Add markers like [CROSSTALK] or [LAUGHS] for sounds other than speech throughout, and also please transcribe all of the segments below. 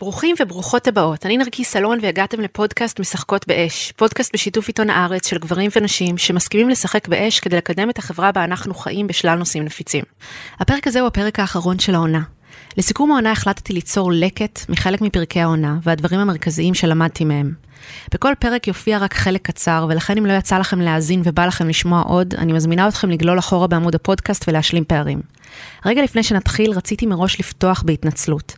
ברוכים וברוכות הבאות, אני נרקיס סלון והגעתם לפודקאסט משחקות באש, פודקאסט בשיתוף עיתון הארץ של גברים ונשים שמסכימים לשחק באש כדי לקדם את החברה בה אנחנו חיים בשלל נושאים נפיצים. הפרק הזה הוא הפרק האחרון של העונה. לסיכום העונה החלטתי ליצור לקט מחלק מפרקי העונה והדברים המרכזיים שלמדתי מהם. בכל פרק יופיע רק חלק קצר, ולכן אם לא יצא לכם להאזין ובא לכם לשמוע עוד, אני מזמינה אתכם לגלול אחורה בעמוד הפודקאסט ולהשלים פערים. רגע לפני שנתחיל, רציתי מראש לפתוח בהתנצלות.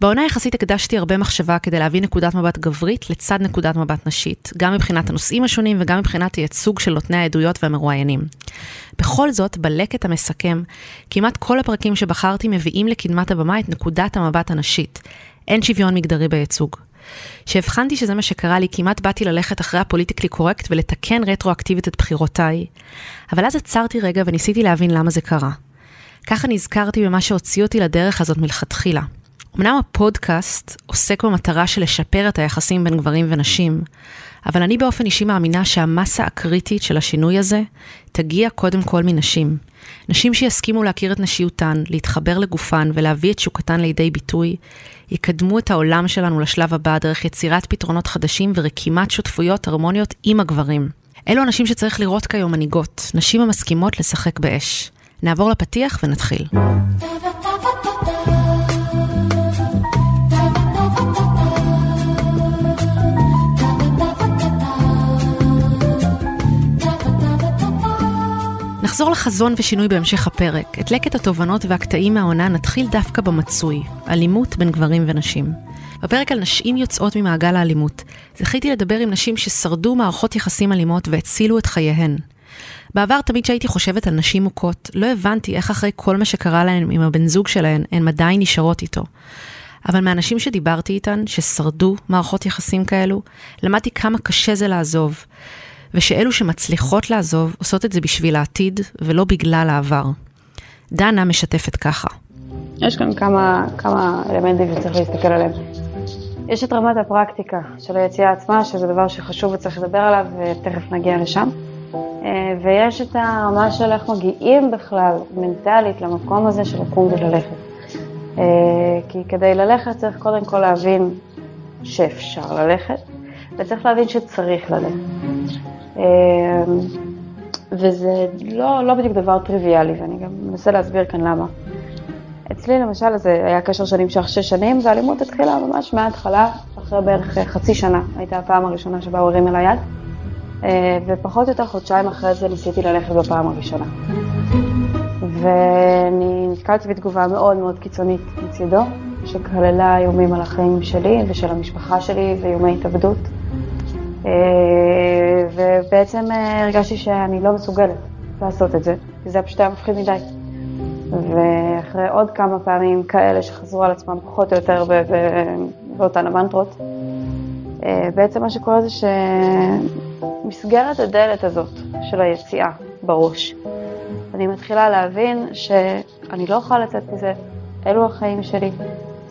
בעונה יחסית הקדשתי הרבה מחשבה כדי להביא נקודת מבט גברית לצד נקודת מבט נשית, גם מבחינת הנושאים השונים וגם מבחינת הייצוג של נותני העדויות והמרואיינים. בכל זאת, בלקט המסכם, כמעט כל הפרקים שבחרתי מביאים לקדמת הבמה את נקודת המבט הנשית. אין שוויון מגדרי בייצוג. כשהבחנתי שזה מה שקרה לי, כמעט באתי ללכת אחרי הפוליטיקלי קורקט ולתקן רטרואקטיבית את בחירותיי. אבל אז עצרתי רגע וניסיתי להבין למה זה קרה. ככה נזכרתי במה שהוציא אותי לדרך הזאת מלכתחילה. אמנם הפודקאסט עוסק במטרה של לשפר את היחסים בין גברים ונשים, אבל אני באופן אישי מאמינה שהמסה הקריטית של השינוי הזה תגיע קודם כל מנשים. נשים שיסכימו להכיר את נשיותן, להתחבר לגופן ולהביא את שוקתן לידי ביטוי, יקדמו את העולם שלנו לשלב הבא דרך יצירת פתרונות חדשים ורקימת שותפויות הרמוניות עם הגברים. אלו אנשים שצריך לראות כיום מנהיגות, נשים המסכימות לשחק באש. נעבור לפתיח ונתחיל. לחזון ושינוי בהמשך הפרק. את לקט התובנות והקטעים מהעונה נתחיל דווקא במצוי, אלימות בין גברים ונשים. בפרק על נשים יוצאות ממעגל האלימות, זכיתי לדבר עם נשים ששרדו מערכות יחסים אלימות והצילו את חייהן. בעבר תמיד כשהייתי חושבת על נשים מוכות, לא הבנתי איך אחרי כל מה שקרה להן עם הבן זוג שלהן, הן עדיין נשארות איתו. אבל מהאנשים שדיברתי איתן, ששרדו מערכות יחסים כאלו, למדתי כמה קשה זה לעזוב, ושאלו שמצליחות לעזוב עושות את זה בשביל העתיד ולא בגלל העבר. דנה משתפת ככה. יש כאן כמה, כמה אלמנטים שצריך להסתכל עליהם. יש את רמת הפרקטיקה של היציאה עצמה, שזה דבר שחשוב וצריך לדבר עליו, ותכף נגיע לשם. אה, ויש את הרמה של איך מגיעים בכלל מנטלית למקום הזה של לקום וללכת. אה, כי כדי ללכת צריך קודם כל להבין שאפשר ללכת, וצריך להבין שצריך ללכת. אה, וזה לא, לא בדיוק דבר טריוויאלי, ואני גם מנסה להסביר כאן למה. אצלי למשל זה היה קשר שנמשך שש שנים, והאלימות התחילה ממש מההתחלה, אחרי בערך חצי שנה, הייתה הפעם הראשונה שבה הוא הרים אל היד. אה, ופחות או יותר חודשיים אחרי זה ניסיתי ללכת בפעם הראשונה. ואני נתקלתי בתגובה מאוד מאוד קיצונית מצידו, שכללה איומים על החיים שלי ושל המשפחה שלי ואיומי התאבדות. אה, ובעצם אה, הרגשתי שאני לא מסוגלת לעשות את זה, כי זה פשוט היה מפחיד מדי. ואחרי עוד כמה פעמים כאלה שחזרו על עצמם פחות או יותר באותן המנטרות, בעצם מה שקורה זה שמסגרת הדלת הזאת של היציאה בראש, אני מתחילה להבין שאני לא יכולה לצאת מזה, אלו החיים שלי,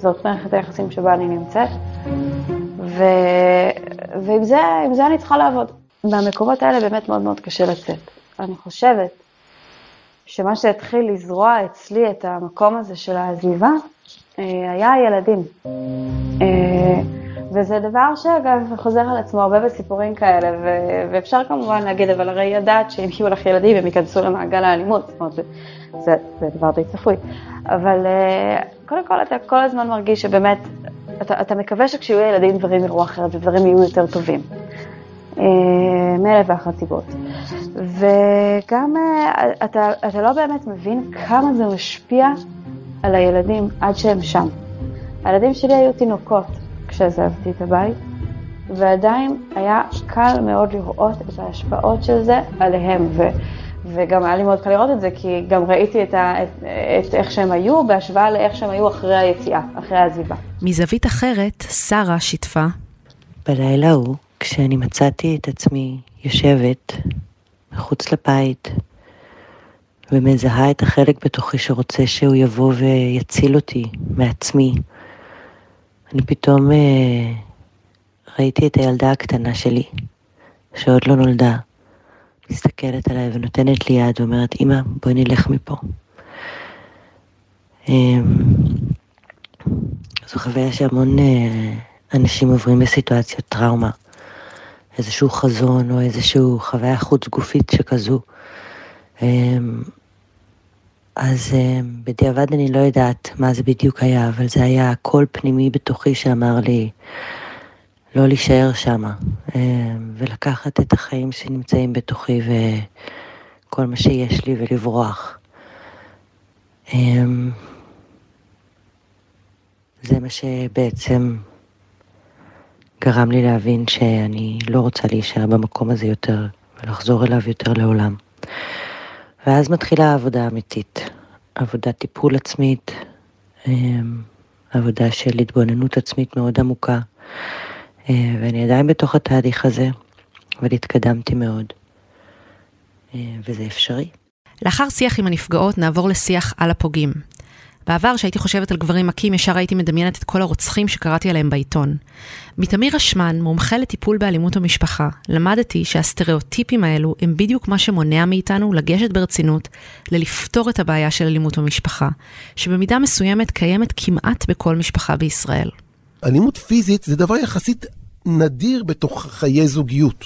זאת מערכת היחסים שבה אני נמצאת, ו... ועם זה, זה אני צריכה לעבוד. מהמקומות האלה באמת מאוד מאוד קשה לצאת. אני חושבת שמה שהתחיל לזרוע אצלי את המקום הזה של העזיבה, אה, היה הילדים. אה, וזה דבר שאגב חוזר על עצמו הרבה בסיפורים כאלה, ו- ואפשר כמובן להגיד, אבל הרי ידעת שאם יהיו לך ילדים הם ייכנסו למעגל האלימות, זאת אומרת, זה, זה, דבר די צפוי. אבל uh, קודם כל אתה כל הזמן מרגיש שבאמת, אתה, אתה מקווה שכשיהיו ילדים דברים יראו אחרת ודברים יהיו יותר טובים. Uh, מאלף ואחת סיבות. וגם uh, אתה, אתה לא באמת מבין כמה זה משפיע על הילדים עד שהם שם. הילדים שלי היו תינוקות. כשעזבתי את הבית, ועדיין היה קל מאוד לראות את ההשפעות של זה עליהם. ו... וגם היה לי מאוד קל לראות את זה, כי גם ראיתי את, ה, את, את איך שהם היו בהשוואה לאיך שהם היו אחרי היציאה, אחרי העזיבה. מזווית אחרת, שרה שיתפה. בלילה ההוא, כשאני מצאתי את עצמי יושבת מחוץ לבית ומזהה את החלק בתוכי שרוצה שהוא יבוא ויציל אותי מעצמי, אני פתאום אה, ראיתי את הילדה הקטנה שלי, שעוד לא נולדה, מסתכלת עליי ונותנת לי יד ואומרת, אמא, בואי נלך מפה. אה, זו חוויה שהמון אה, אנשים עוברים בסיטואציות טראומה. איזשהו חזון או איזשהו חוויה חוץ גופית שכזו. אמ, אז אמ, בדיעבד אני לא יודעת מה זה בדיוק היה, אבל זה היה קול פנימי בתוכי שאמר לי לא להישאר שמה, אמ, ולקחת את החיים שנמצאים בתוכי וכל מה שיש לי ולברוח. זה מה שבעצם גרם לי להבין שאני לא רוצה להישאר במקום הזה יותר ולחזור אליו יותר לעולם. ואז מתחילה העבודה האמיתית, עבודת טיפול עצמית, אמ, עבודה של התבוננות עצמית מאוד עמוקה, אה, ואני עדיין בתוך התהליך הזה, אבל התקדמתי מאוד, אה, וזה אפשרי. לאחר שיח עם הנפגעות נעבור לשיח על הפוגעים. בעבר, כשהייתי חושבת על גברים מכים, ישר הייתי מדמיינת את כל הרוצחים שקראתי עליהם בעיתון. מתמיר אשמן, מומחה לטיפול באלימות במשפחה, למדתי שהסטריאוטיפים האלו הם בדיוק מה שמונע מאיתנו לגשת ברצינות ללפתור את הבעיה של אלימות במשפחה, שבמידה מסוימת קיימת כמעט בכל משפחה בישראל. אלימות פיזית זה דבר יחסית נדיר בתוך חיי זוגיות.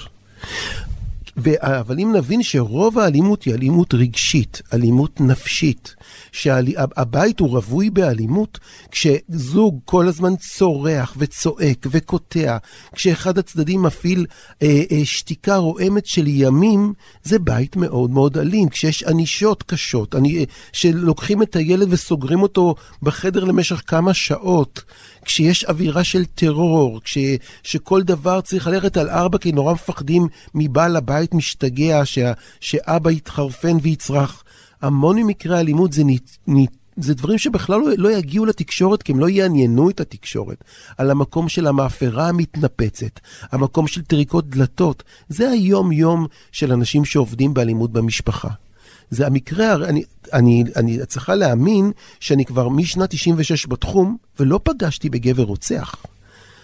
אבל אם נבין שרוב האלימות היא אלימות רגשית, אלימות נפשית, שהבית הוא רווי באלימות, כשזוג כל הזמן צורח וצועק וקוטע, כשאחד הצדדים מפעיל אה, אה, שתיקה רועמת של ימים, זה בית מאוד מאוד אלים. כשיש ענישות קשות, אני, אה, שלוקחים את הילד וסוגרים אותו בחדר למשך כמה שעות, כשיש אווירה של טרור, כש, שכל דבר צריך ללכת על ארבע כי נורא מפחדים מבעל הבית משתגע, שה, שאבא יתחרפן ויצרח. המון ממקרי האלימות זה, נ, נ, זה דברים שבכלל לא, לא יגיעו לתקשורת, כי הם לא יעניינו את התקשורת. על המקום של המאפרה המתנפצת, המקום של טריקות דלתות. זה היום-יום של אנשים שעובדים באלימות במשפחה. זה המקרה, אני, אני, אני צריכה להאמין שאני כבר משנת 96 בתחום, ולא פגשתי בגבר רוצח.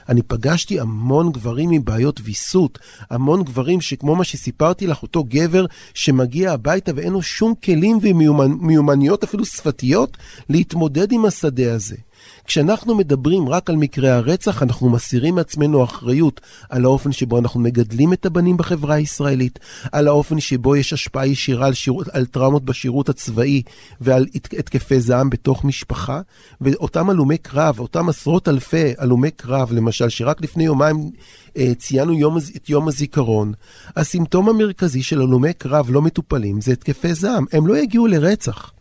אני פגשתי המון גברים עם בעיות ויסות, המון גברים שכמו מה שסיפרתי לך, אותו גבר שמגיע הביתה ואין לו שום כלים ומיומנויות אפילו שפתיות להתמודד עם השדה הזה. כשאנחנו מדברים רק על מקרי הרצח, אנחנו מסירים מעצמנו אחריות על האופן שבו אנחנו מגדלים את הבנים בחברה הישראלית, על האופן שבו יש השפעה ישירה על, שירות, על טראומות בשירות הצבאי ועל התקפי זעם בתוך משפחה, ואותם הלומי קרב, אותם עשרות אלפי הלומי קרב, למשל, שרק לפני יומיים אה, ציינו יום, את יום הזיכרון, הסימפטום המרכזי של הלומי קרב לא מטופלים זה התקפי זעם, הם לא יגיעו לרצח.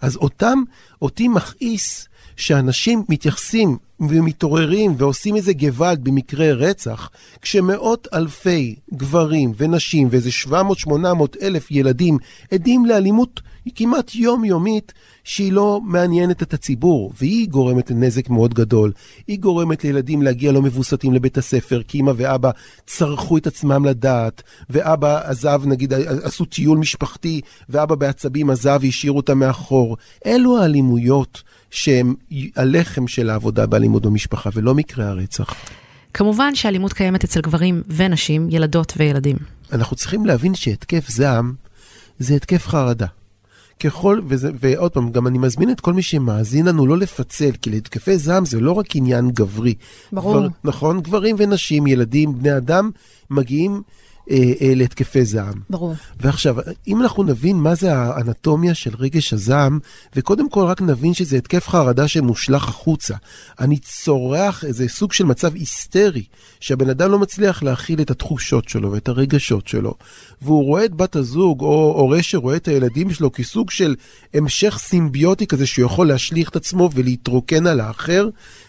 אז אותם, אותי מכעיס שאנשים מתייחסים ומתעוררים ועושים איזה גוואלד במקרה רצח, כשמאות אלפי גברים ונשים ואיזה 700-800 אלף ילדים עדים לאלימות כמעט יומיומית שהיא לא מעניינת את הציבור, והיא גורמת לנזק מאוד גדול. היא גורמת לילדים להגיע לא מבוסתים לבית הספר, כי אמא ואבא צרחו את עצמם לדעת, ואבא עזב, נגיד, עשו טיול משפחתי, ואבא בעצבים עזב והשאירו אותם מאחור. אלו האלימויות שהם הלחם של העבודה באלימות במשפחה, ולא מקרי הרצח. כמובן שאלימות קיימת אצל גברים ונשים, ילדות וילדים. אנחנו צריכים להבין שהתקף זעם זה התקף חרדה. ככל, וזה, ועוד פעם, גם אני מזמין את כל מי שמאזין לנו לא לפצל, כי להתקפי זעם זה לא רק עניין גברי. ברור. גבר, נכון? גברים ונשים, ילדים, בני אדם, מגיעים אה, אה, להתקפי זעם. ברור. ועכשיו, אם אנחנו נבין מה זה האנטומיה של רגש הזעם, וקודם כל רק נבין שזה התקף חרדה שמושלך החוצה. אני צורח איזה סוג של מצב היסטרי, שהבן אדם לא מצליח להכיל את התחושות שלו ואת הרגשות שלו, והוא רואה את בת הזוג, או הורה שרואה את הילדים שלו כסוג של המשך סימביוטי כזה שהוא יכול להשליך את עצמו ולהתרוקן על האחר,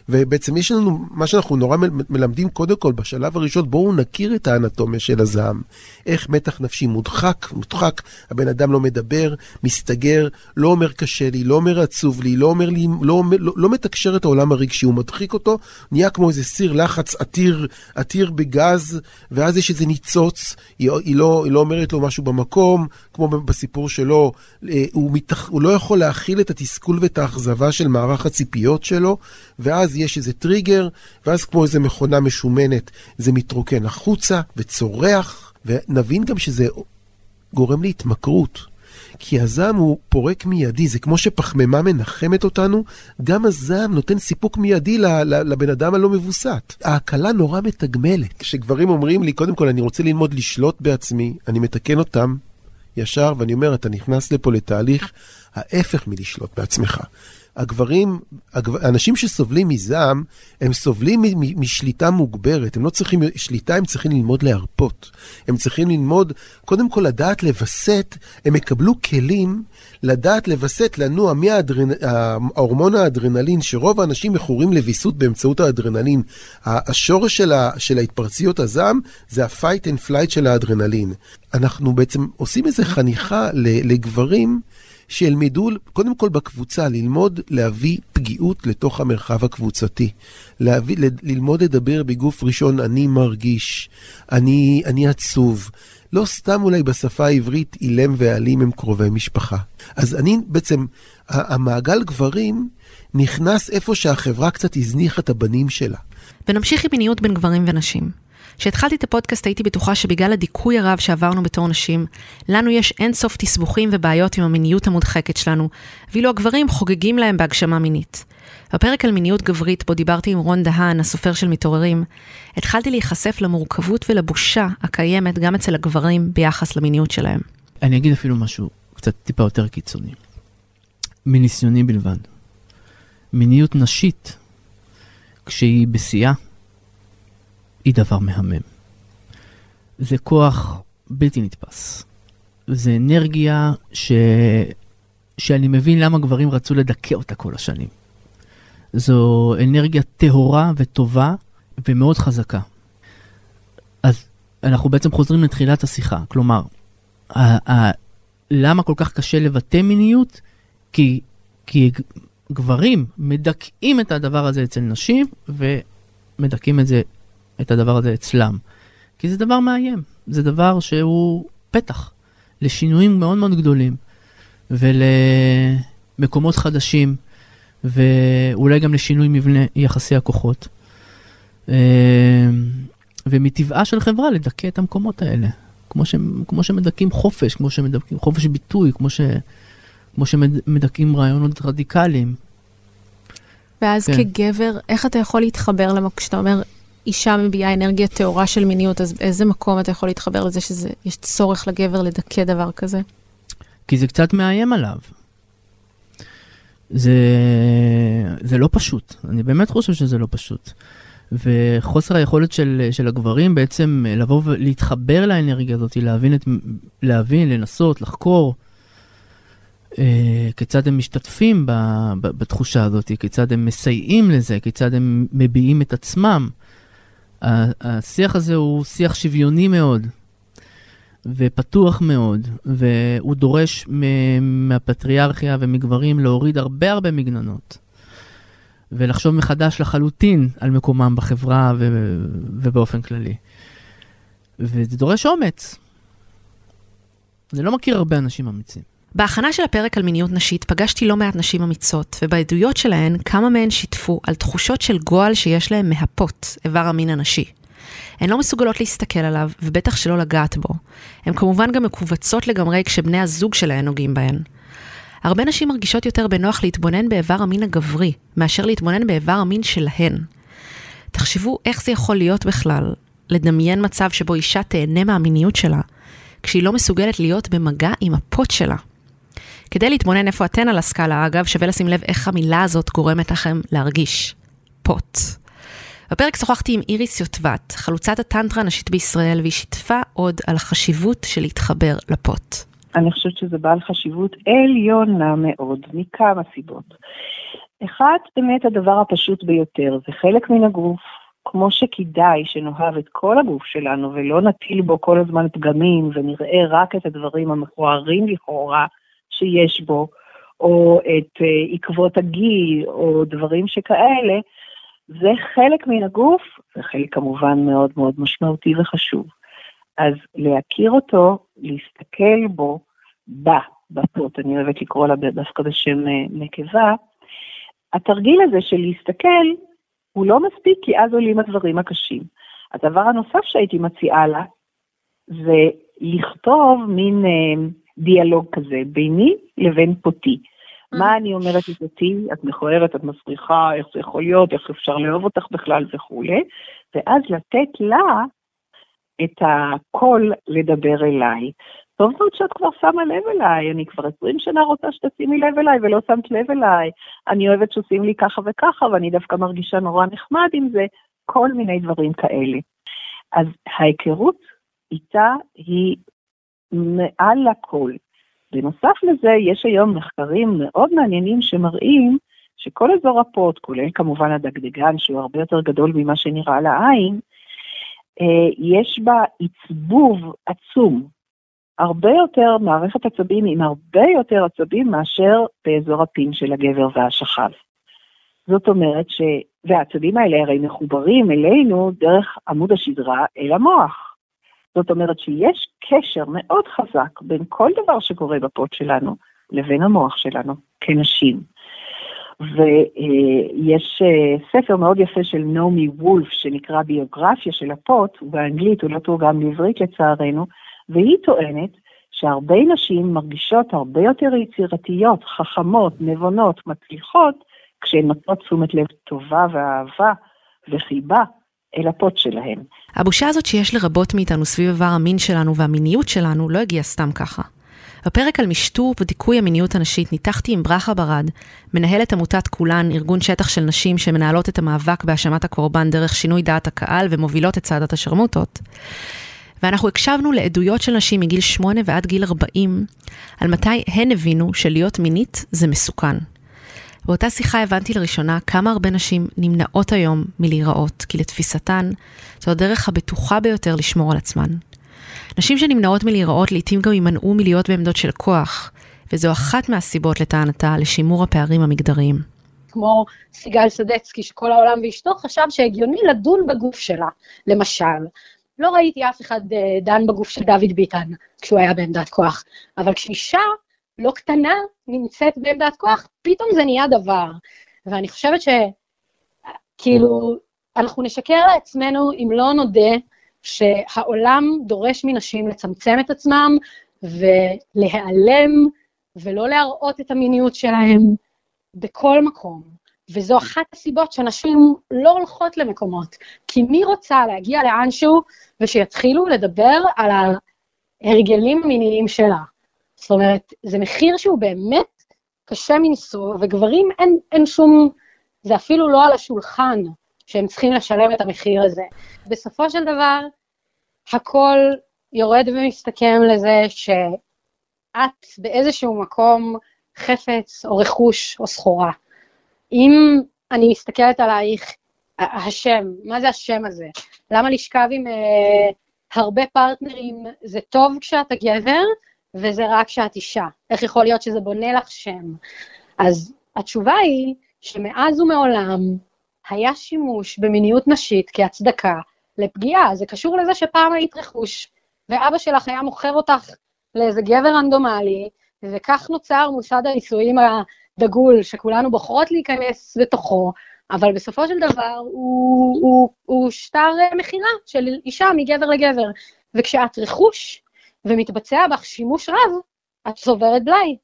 ובעצם יש לנו, מה שאנחנו נורא מלמדים קודם כל בשלב הראשון, בואו נכיר את האנטומיה של הזעם. איך מתח נפשי מודחק, מודחק, הבן אדם לא מדבר, מסתגר, לא אומר קשה לי, לא אומר עצוב לי, לא אומר לי, לא, לא, לא מתקשר את העולם הרגשי, הוא מדחיק אותו, נהיה כמו איזה סיר לחץ עתיר, עתיר בגז, ואז יש איזה ניצוץ, היא, היא, לא, היא לא אומרת לו משהו במקום, כמו בסיפור שלו, אה, הוא, מתח, הוא לא יכול להכיל את התסכול ואת האכזבה של מערך הציפיות שלו, ואז יש איזה טריגר, ואז כמו איזה מכונה משומנת, זה מתרוקן החוצה וצורח, ונבין גם שזה גורם להתמכרות. כי הזעם הוא פורק מיידי, זה כמו שפחמימה מנחמת אותנו, גם הזעם נותן סיפוק מיידי לבן אדם הלא מבוסת. ההקלה נורא מתגמלת. כשגברים אומרים לי, קודם כל, אני רוצה ללמוד לשלוט בעצמי, אני מתקן אותם ישר, ואני אומר, אתה נכנס לפה לתהליך ההפך מלשלוט בעצמך. הגברים, הגבר, אנשים שסובלים מזעם, הם סובלים משליטה מוגברת. הם לא צריכים שליטה, הם צריכים ללמוד להרפות. הם צריכים ללמוד, קודם כל לדעת לווסת, הם יקבלו כלים לדעת לווסת, לנוע מההורמון האדרנלין, שרוב האנשים מכורים לוויסות באמצעות האדרנלין. השורש של, ה, של ההתפרציות הזעם זה ה-fight and flight של האדרנלין. אנחנו בעצם עושים איזה חניכה לגברים. שילמדו, קודם כל בקבוצה, ללמוד להביא פגיעות לתוך המרחב הקבוצתי. להביא, ללמוד לדבר בגוף ראשון, אני מרגיש, אני, אני עצוב. לא סתם אולי בשפה העברית אילם ואלים הם קרובי משפחה. אז אני בעצם, המעגל גברים נכנס איפה שהחברה קצת הזניחה את הבנים שלה. ונמשיך עם מיניות בין גברים ונשים. כשהתחלתי את הפודקאסט הייתי בטוחה שבגלל הדיכוי הרב שעברנו בתור נשים, לנו יש אין סוף תסבוכים ובעיות עם המיניות המודחקת שלנו, ואילו הגברים חוגגים להם בהגשמה מינית. בפרק על מיניות גברית, בו דיברתי עם רון דהן, הסופר של מתעוררים, התחלתי להיחשף למורכבות ולבושה הקיימת גם אצל הגברים ביחס למיניות שלהם. אני אגיד אפילו משהו קצת טיפה יותר קיצוני. מניסיוני בלבד. מיניות נשית, כשהיא בשיאה, היא דבר מהמם. זה כוח בלתי נתפס. זה אנרגיה ש... שאני מבין למה גברים רצו לדכא אותה כל השנים. זו אנרגיה טהורה וטובה ומאוד חזקה. אז אנחנו בעצם חוזרים לתחילת השיחה. כלומר, ה- ה- למה כל כך קשה לבטא מיניות? כי, כי גברים מדכאים את הדבר הזה אצל נשים ומדכאים את זה את הדבר הזה אצלם. כי זה דבר מאיים, זה דבר שהוא פתח לשינויים מאוד מאוד גדולים ולמקומות חדשים ואולי גם לשינוי מבנה יחסי הכוחות. אה, ומטבעה של חברה לדכא את המקומות האלה, כמו, ש, כמו שמדכאים חופש, כמו שמדכאים חופש ביטוי, כמו, ש, כמו שמדכאים רעיונות רדיקליים. ואז כן. כגבר, איך אתה יכול להתחבר למה כשאתה אומר, אישה מביעה אנרגיה טהורה של מיניות, אז באיזה מקום אתה יכול להתחבר לזה שיש צורך לגבר לדכא דבר כזה? כי זה קצת מאיים עליו. זה, זה לא פשוט, אני באמת חושב שזה לא פשוט. וחוסר היכולת של, של הגברים בעצם לבוא ולהתחבר לאנרגיה הזאת, להבין, את, להבין לנסות, לחקור אה, כיצד הם משתתפים ב, ב, בתחושה הזאת, כיצד הם מסייעים לזה, כיצד הם מביעים את עצמם. השיח הזה הוא שיח שוויוני מאוד ופתוח מאוד, והוא דורש מהפטריארכיה ומגברים להוריד הרבה הרבה מגננות. ולחשוב מחדש לחלוטין על מקומם בחברה ובאופן כללי. וזה דורש אומץ. אני לא מכיר הרבה אנשים אמיצים. בהכנה של הפרק על מיניות נשית פגשתי לא מעט נשים אמיצות, ובעדויות שלהן כמה מהן שיתפו על תחושות של גועל שיש להן מהפות, איבר המין הנשי. הן לא מסוגלות להסתכל עליו, ובטח שלא לגעת בו. הן כמובן גם מכווצות לגמרי כשבני הזוג שלהן נוגעים בהן. הרבה נשים מרגישות יותר בנוח להתבונן באיבר המין הגברי, מאשר להתבונן באיבר המין שלהן. תחשבו איך זה יכול להיות בכלל, לדמיין מצב שבו אישה תהנה מהמיניות שלה, כשהיא לא מסוגלת להיות במגע עם הפוט שלה. כדי להתבונן איפה אתן על הסקאלה, אגב, שווה לשים לב איך המילה הזאת גורמת לכם להרגיש. פוט. בפרק שוחחתי עם איריס יוטבת, חלוצת הטנטרה הנשית בישראל, והיא שיתפה עוד על החשיבות של להתחבר לפוט. אני חושבת שזה בעל חשיבות עליונה מאוד, מכמה סיבות. אחד, באמת הדבר הפשוט ביותר, זה חלק מן הגוף, כמו שכדאי שנאהב את כל הגוף שלנו ולא נטיל בו כל הזמן פגמים ונראה רק את הדברים המכוערים לכאורה, שיש בו, או את אה, עקבות הגיל, או דברים שכאלה, זה חלק מן הגוף, זה חלק כמובן מאוד מאוד משמעותי וחשוב. אז להכיר אותו, להסתכל בו, בה, בפוט, אני אוהבת לקרוא לה דווקא בשם אה, נקבה, התרגיל הזה של להסתכל, הוא לא מספיק כי אז עולים הדברים הקשים. הדבר הנוסף שהייתי מציעה לה, זה לכתוב מין אה, דיאלוג כזה ביני לבין פותי. מה אני אומרת לזאתי, את מכוערת, את מסריחה, איך זה יכול להיות, איך אפשר לאהוב אותך בכלל וכולי, ואז לתת לה את הקול לדבר אליי. טוב מאוד שאת כבר שמה לב אליי, אני כבר 20 שנה רוצה שתשימי לב אליי ולא שמת לב אליי. אני אוהבת שעושים לי ככה וככה ואני דווקא מרגישה נורא נחמד עם זה, כל מיני דברים כאלה. אז ההיכרות איתה היא מעל הכל. בנוסף לזה, יש היום מחקרים מאוד מעניינים שמראים שכל אזור הפוט, כולל כמובן הדגדגן, שהוא הרבה יותר גדול ממה שנראה לעין, אה, יש בה עצבוב עצום, הרבה יותר מערכת עצבים עם הרבה יותר עצבים מאשר באזור הפין של הגבר והשכב. זאת אומרת ש... והעצבים האלה הרי מחוברים אלינו דרך עמוד השדרה אל המוח. זאת אומרת שיש קשר מאוד חזק בין כל דבר שקורה בפוט שלנו לבין המוח שלנו כנשים. ויש אה, ספר מאוד יפה של נעמי וולף שנקרא ביוגרפיה של הפוט, באנגלית, הוא לא תורגם לעברית לצערנו, והיא טוענת שהרבה נשים מרגישות הרבה יותר יצירתיות, חכמות, נבונות, מצליחות, כשהן נותנות תשומת לב טובה ואהבה וחיבה אל הפוט שלהן. הבושה הזאת שיש לרבות מאיתנו סביב איבר המין שלנו והמיניות שלנו לא הגיעה סתם ככה. בפרק על משטור ודיכוי המיניות הנשית ניתחתי עם ברכה ברד, מנהלת עמותת כולן, ארגון שטח של נשים שמנהלות את המאבק בהאשמת הקורבן דרך שינוי דעת הקהל ומובילות את צעדת השרמוטות. ואנחנו הקשבנו לעדויות של נשים מגיל 8 ועד גיל 40, על מתי הן הבינו שלהיות מינית זה מסוכן. באותה שיחה הבנתי לראשונה כמה הרבה נשים נמנעות היום מלהיראות, כי לתפיסתן זו הדרך הבטוחה ביותר לשמור על עצמן. נשים שנמנעות מלהיראות לעתים גם יימנעו מלהיות בעמדות של כוח, וזו אחת מהסיבות לטענתה לשימור הפערים המגדריים. כמו סיגל סדצקי, שכל העולם ואשתו חשב שהגיוני לדון בגוף שלה, למשל. לא ראיתי אף אחד אה, דן בגוף של דוד ביטן כשהוא היה בעמדת כוח, אבל כשאישה לא קטנה נמצאת בעמדת כוח, פתאום זה נהיה דבר. ואני חושבת שכאילו, אנחנו נשקר לעצמנו אם לא נודה שהעולם דורש מנשים לצמצם את עצמם ולהיעלם ולא להראות את המיניות שלהם בכל מקום. וזו אחת הסיבות שנשים לא הולכות למקומות. כי מי רוצה להגיע לאנשהו ושיתחילו לדבר על ההרגלים המיניים שלה? זאת אומרת, זה מחיר שהוא באמת קשה מנשוא, וגברים אין, אין שום, זה אפילו לא על השולחן שהם צריכים לשלם את המחיר הזה. בסופו של דבר, הכל יורד ומסתכם לזה שאת באיזשהו מקום חפץ או רכוש או סחורה. אם אני מסתכלת עלייך, השם, מה זה השם הזה? למה לשכב עם אה, הרבה פרטנרים זה טוב כשאתה גבר, וזה רק כשאת אישה? איך יכול להיות שזה בונה לך שם? אז התשובה היא שמאז ומעולם היה שימוש במיניות נשית כהצדקה לפגיעה. זה קשור לזה שפעם היית רכוש, ואבא שלך היה מוכר אותך לאיזה גבר רנדומלי, וכך נוצר מוסד הנישואים דגול, שכולנו בוחרות להיכנס לתוכו, אבל בסופו של דבר הוא, הוא, הוא שטר מכירה של אישה מגבר לגבר. וכשאת רכוש ומתבצע בך שימוש רב, את צוברת בלאי.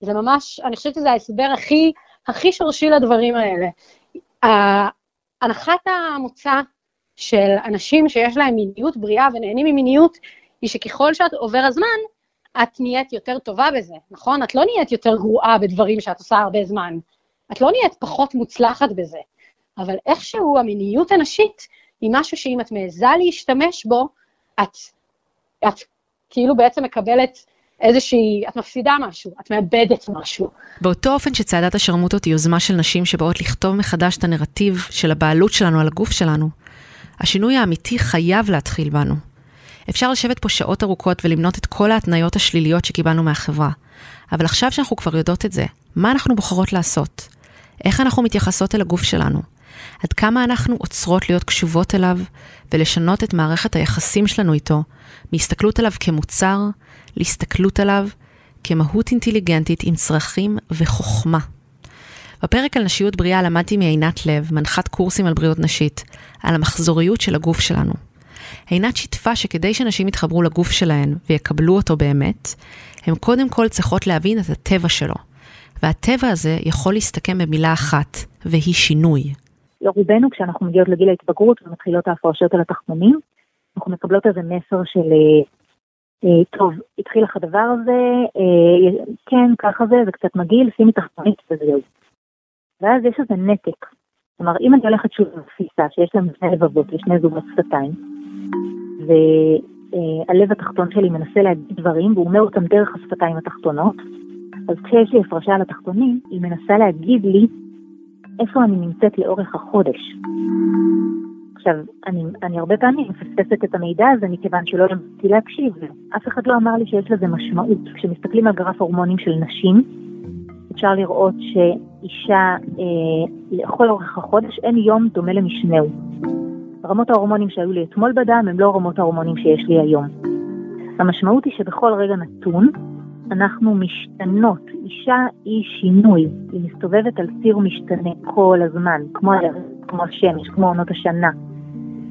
זה ממש, אני חושבת שזה ההסבר הכי, הכי שורשי לדברים האלה. הנחת המוצא של אנשים שיש להם מיניות בריאה ונהנים ממיניות, היא שככל שאת עובר הזמן, את נהיית יותר טובה בזה, נכון? את לא נהיית יותר גרועה בדברים שאת עושה הרבה זמן. את לא נהיית פחות מוצלחת בזה. אבל איכשהו המיניות הנשית היא משהו שאם את מעיזה להשתמש בו, את, את כאילו בעצם מקבלת איזושהי, את מפסידה משהו, את מאבדת משהו. באותו אופן שצעדת השרמוטות היא יוזמה של נשים שבאות לכתוב מחדש את הנרטיב של הבעלות שלנו על הגוף שלנו, השינוי האמיתי חייב להתחיל בנו. אפשר לשבת פה שעות ארוכות ולמנות את כל ההתניות השליליות שקיבלנו מהחברה. אבל עכשיו שאנחנו כבר יודעות את זה, מה אנחנו בוחרות לעשות? איך אנחנו מתייחסות אל הגוף שלנו? עד כמה אנחנו עוצרות להיות קשובות אליו ולשנות את מערכת היחסים שלנו איתו, מהסתכלות עליו כמוצר, להסתכלות עליו כמהות אינטליגנטית עם צרכים וחוכמה. בפרק על נשיות בריאה למדתי מעינת לב, מנחת קורסים על בריאות נשית, על המחזוריות של הגוף שלנו. עינת שיתפה שכדי שנשים יתחברו לגוף שלהן ויקבלו אותו באמת, הן קודם כל צריכות להבין את הטבע שלו. והטבע הזה יכול להסתכם במילה אחת, והיא שינוי. לרובנו, כשאנחנו מגיעות לגיל ההתבגרות ומתחילות ההפרשות על התחתונים, אנחנו מקבלות איזה מסר של, אה, אה, טוב, התחיל לך הדבר הזה, אה, כן, ככה זה, זה קצת מגעיל, שימי תחתונית וזהו. ואז יש איזה נתק. כלומר, אם אני הולכת שוב לתפיסה שיש להם שני לבבות ושני זוגות שפתיים, והלב התחתון שלי מנסה להגיד דברים, והוא אומר אותם דרך השפתיים התחתונות, אז כשיש לי הפרשה על התחתונים, היא מנסה להגיד לי איפה אני נמצאת לאורך החודש. עכשיו, אני, אני הרבה פעמים מפספסת את המידע הזה מכיוון שלא למדתי להקשיב. אף אחד לא אמר לי שיש לזה משמעות. כשמסתכלים על גרף הורמונים של נשים, אפשר לראות שאישה, אה, לכל אורך החודש, אין יום דומה למשנהו. רמות ההורמונים שהיו לי אתמול בדם הם לא רמות ההורמונים שיש לי היום. המשמעות היא שבכל רגע נתון, אנחנו משתנות. אישה היא שינוי, היא מסתובבת על ציר משתנה כל הזמן, כמו, כמו השמש, כמו עונות השנה.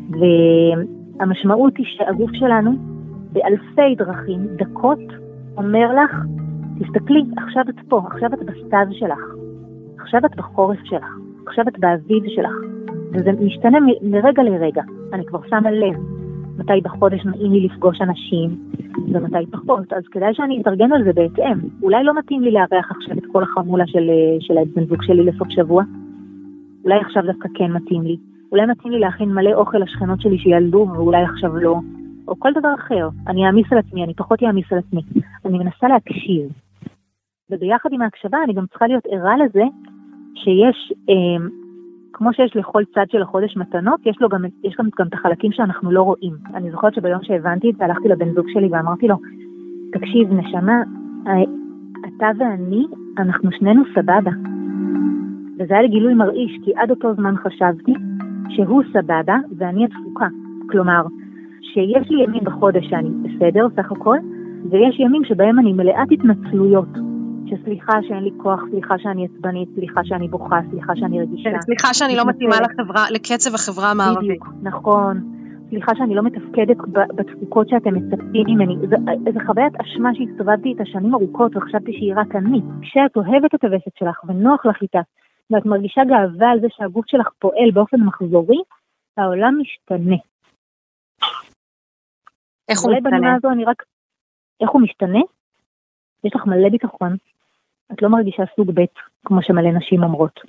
והמשמעות היא שהגוף שלנו באלפי דרכים, דקות, אומר לך, תסתכלי, עכשיו את פה, עכשיו את בסתיו שלך, עכשיו את בחורף שלך, עכשיו את באביב שלך. וזה משתנה מרגע לרגע, אני כבר שמה לב מתי בחודש נעים לי לפגוש אנשים ומתי פחות, אז כדאי שאני אתארגן על זה בהתאם. אולי לא מתאים לי לארח עכשיו את כל החמולה של, של הבן זוג שלי לסוף שבוע, אולי עכשיו דווקא כן מתאים לי. אולי מתאים לי להכין מלא אוכל לשכנות שלי שילדו ואולי עכשיו לא, או כל דבר אחר. אני אעמיס על עצמי, אני פחות אעמיס על עצמי. אני מנסה להקשיב. וביחד עם ההקשבה אני גם צריכה להיות ערה לזה שיש, אה, כמו שיש לכל צד של החודש מתנות, יש, לו גם, יש גם, גם את החלקים שאנחנו לא רואים. אני זוכרת שביום שהבנתי את זה, הלכתי לבן זוג שלי ואמרתי לו, תקשיב, נשמה, אה, אתה ואני, אנחנו שנינו סבבה. וזה היה לי גילוי מרעיש, כי עד אותו זמן חשבתי שהוא סבבה ואני הדפוקה. כלומר, שיש לי ימים בחודש שאני בסדר סך הכל, ויש ימים שבהם אני מלאת התנצלויות. שסליחה שאין לי כוח, סליחה שאני עצבנית, סליחה שאני בוכה, סליחה שאני רגישה. סליחה שאני לא מתאימה לחברה, לקצב החברה המערבית. בדיוק, נכון. סליחה שאני לא מתפקדת בתפוקות שאתם מצפים ממני. זו חוויית אשמה שהסתובבתי איתה שנים ארוכות וחשבתי שהיא רק אני. כשאת אוהבת את הווסת שלך ונוח לך איתה, ואת מרגישה גאווה על זה שהגוף שלך פועל באופן מחזורי, העולם משתנה. איך הוא משתנה? הזו אני רק... איך הוא משתנה? יש לך מלא ביטחון. את לא מרגישה סוג ב', כמו שמלא נשים אומרות.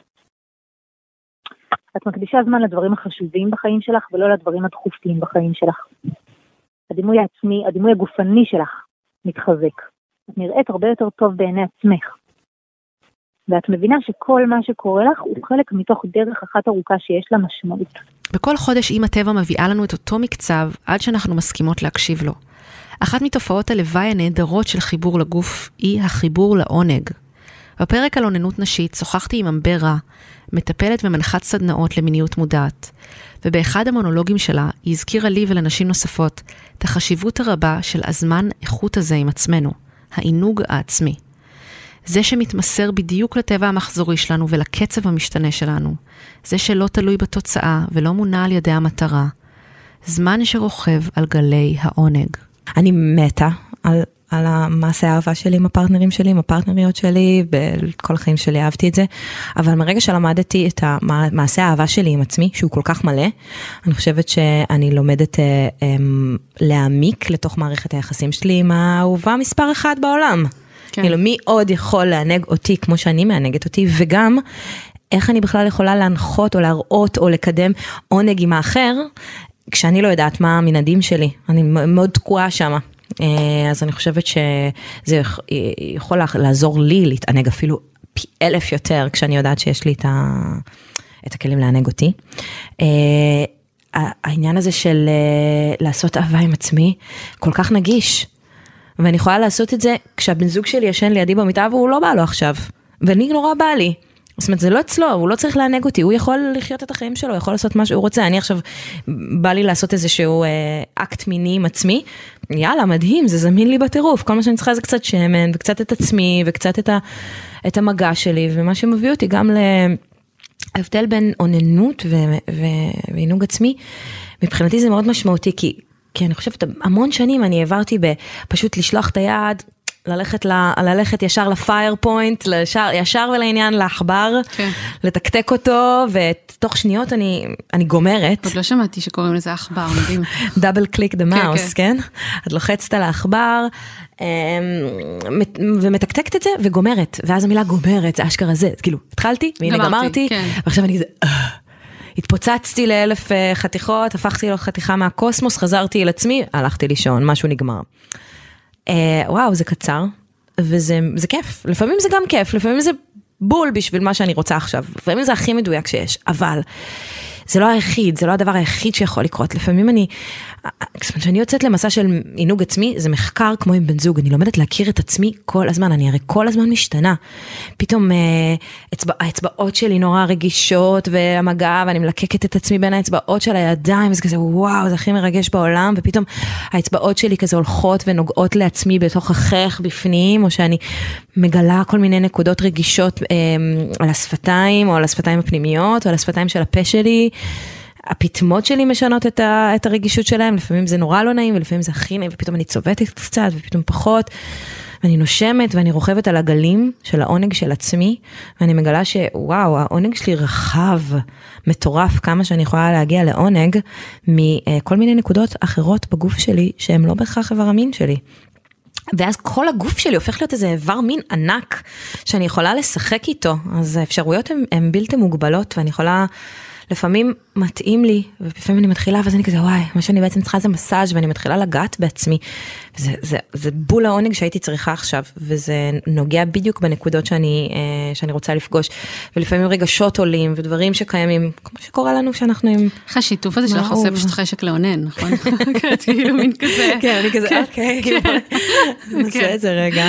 את מקדישה זמן לדברים החשובים בחיים שלך ולא לדברים הדחופים בחיים שלך. הדימוי העצמי, הדימוי הגופני שלך מתחזק. את נראית הרבה יותר טוב בעיני עצמך. ואת מבינה שכל מה שקורה לך הוא חלק מתוך דרך אחת ארוכה שיש לה משמעות. בכל חודש אימא טבע מביאה לנו את אותו מקצב עד שאנחנו מסכימות להקשיב לו. אחת מתופעות הלוואי הנהדרות של חיבור לגוף היא החיבור לעונג. בפרק על אוננות נשית שוחחתי עם אמברה, מטפלת ומנחת סדנאות למיניות מודעת, ובאחד המונולוגים שלה היא הזכירה לי ולנשים נוספות את החשיבות הרבה של הזמן איכות הזה עם עצמנו, העינוג העצמי. זה שמתמסר בדיוק לטבע המחזורי שלנו ולקצב המשתנה שלנו. זה שלא תלוי בתוצאה ולא מונע על ידי המטרה. זמן שרוכב על גלי העונג. אני מתה על, על המעשה האהבה שלי עם הפרטנרים שלי, עם הפרטנריות שלי, בכל החיים שלי אהבתי את זה. אבל מרגע שלמדתי את המעשה האהבה שלי עם עצמי, שהוא כל כך מלא, אני חושבת שאני לומדת אה, אה, להעמיק לתוך מערכת היחסים שלי עם האהובה מספר אחד בעולם. כן. כאילו, מי עוד יכול לענג אותי כמו שאני מענגת אותי, וגם איך אני בכלל יכולה להנחות או להראות או לקדם עונג עם האחר, כשאני לא יודעת מה המנהדים שלי, אני מאוד תקועה שמה. אה, אז אני חושבת שזה יכול לעזור לי להתענג אפילו פי אלף יותר, כשאני יודעת שיש לי את, ה... את הכלים לענג אותי. אה, העניין הזה של אה, לעשות אהבה עם עצמי, כל כך נגיש. ואני יכולה לעשות את זה כשהבן זוג שלי ישן לידי במיטה והוא לא בא לו עכשיו. ואני נורא בא לי. זאת אומרת, זה לא אצלו, הוא לא צריך לענג אותי, הוא יכול לחיות את החיים שלו, הוא יכול לעשות מה שהוא רוצה. אני עכשיו, בא לי לעשות איזשהו אה, אקט מיני עם עצמי, יאללה, מדהים, זה זמין לי בטירוף. כל מה שאני צריכה זה קצת שמן, וקצת את עצמי, וקצת את, ה, את המגע שלי, ומה שמביא אותי גם ל... ההבדל בין אוננות ועינוג עצמי, מבחינתי זה מאוד משמעותי, כי, כי אני חושבת, המון שנים אני העברתי בפשוט לשלוח את היד, ללכת, ל, ללכת ישר ל fire point, לישר, ישר ולעניין לעכבר, כן. לתקתק אותו, ותוך שניות אני, אני גומרת. עוד לא שמעתי שקוראים לזה עכבר, מדהים. double click the mouse, כן? את לוחצת על העכבר, אמ, ומתקתקת את זה וגומרת, ואז המילה גומרת, זה אשכרה זה, כאילו, התחלתי, והנה גמרתי, גמרתי כן. ועכשיו אני כזה... אה, התפוצצתי לאלף אה, חתיכות, הפכתי לחתיכה מהקוסמוס, חזרתי אל עצמי, הלכתי לישון, משהו נגמר. אה, וואו, זה קצר, וזה כיף. לפעמים זה גם כיף, לפעמים זה בול בשביל מה שאני רוצה עכשיו. לפעמים זה הכי מדויק שיש, אבל זה לא היחיד, זה לא הדבר היחיד שיכול לקרות. לפעמים אני, כשאני יוצאת למסע של עינוג עצמי, זה מחקר כמו עם בן זוג, אני לומדת להכיר את עצמי כל הזמן, אני הרי כל הזמן משתנה. פתאום אה, אצבע, האצבעות שלי נורא רגישות והמגע, ואני מלקקת את עצמי בין האצבעות של הידיים, זה כזה וואו, זה הכי מרגש בעולם, ופתאום האצבעות שלי כזה הולכות ונוגעות לעצמי בתוך החייך בפנים, או שאני מגלה כל מיני נקודות רגישות אה, על השפתיים, או על השפתיים הפנימיות, או על השפתיים של הפה שלי. הפטמות שלי משנות את, ה, את הרגישות שלהם, לפעמים זה נורא לא נעים ולפעמים זה הכי נעים ופתאום אני צובטת קצת ופתאום פחות. ואני נושמת ואני רוכבת על הגלים של העונג של עצמי, ואני מגלה שוואו, העונג שלי רחב, מטורף, כמה שאני יכולה להגיע לעונג מכל מיני נקודות אחרות בגוף שלי, שהן לא בהכרח איבר המין שלי. ואז כל הגוף שלי הופך להיות איזה איבר מין ענק שאני יכולה לשחק איתו, אז האפשרויות הן בלתי מוגבלות ואני יכולה לפעמים מתאים לי, ולפעמים אני מתחילה, ואז אני כזה, וואי, מה שאני בעצם צריכה זה מסאז' ואני מתחילה לגעת בעצמי. וזה זה, זה בול העונג שהייתי צריכה עכשיו, וזה נוגע בדיוק בנקודות שאני, אה, שאני רוצה לפגוש. ולפעמים רגשות עולים, ודברים שקיימים, כמו שקורה לנו כשאנחנו עם... איך השיתוף הזה שלך עושה פשוט חשק לאונן, נכון? [LAUGHS] כאילו מין כזה. [LAUGHS] כן, אני כזה, כן. אוקיי, כאילו, [LAUGHS] נעשה כן. את זה רגע.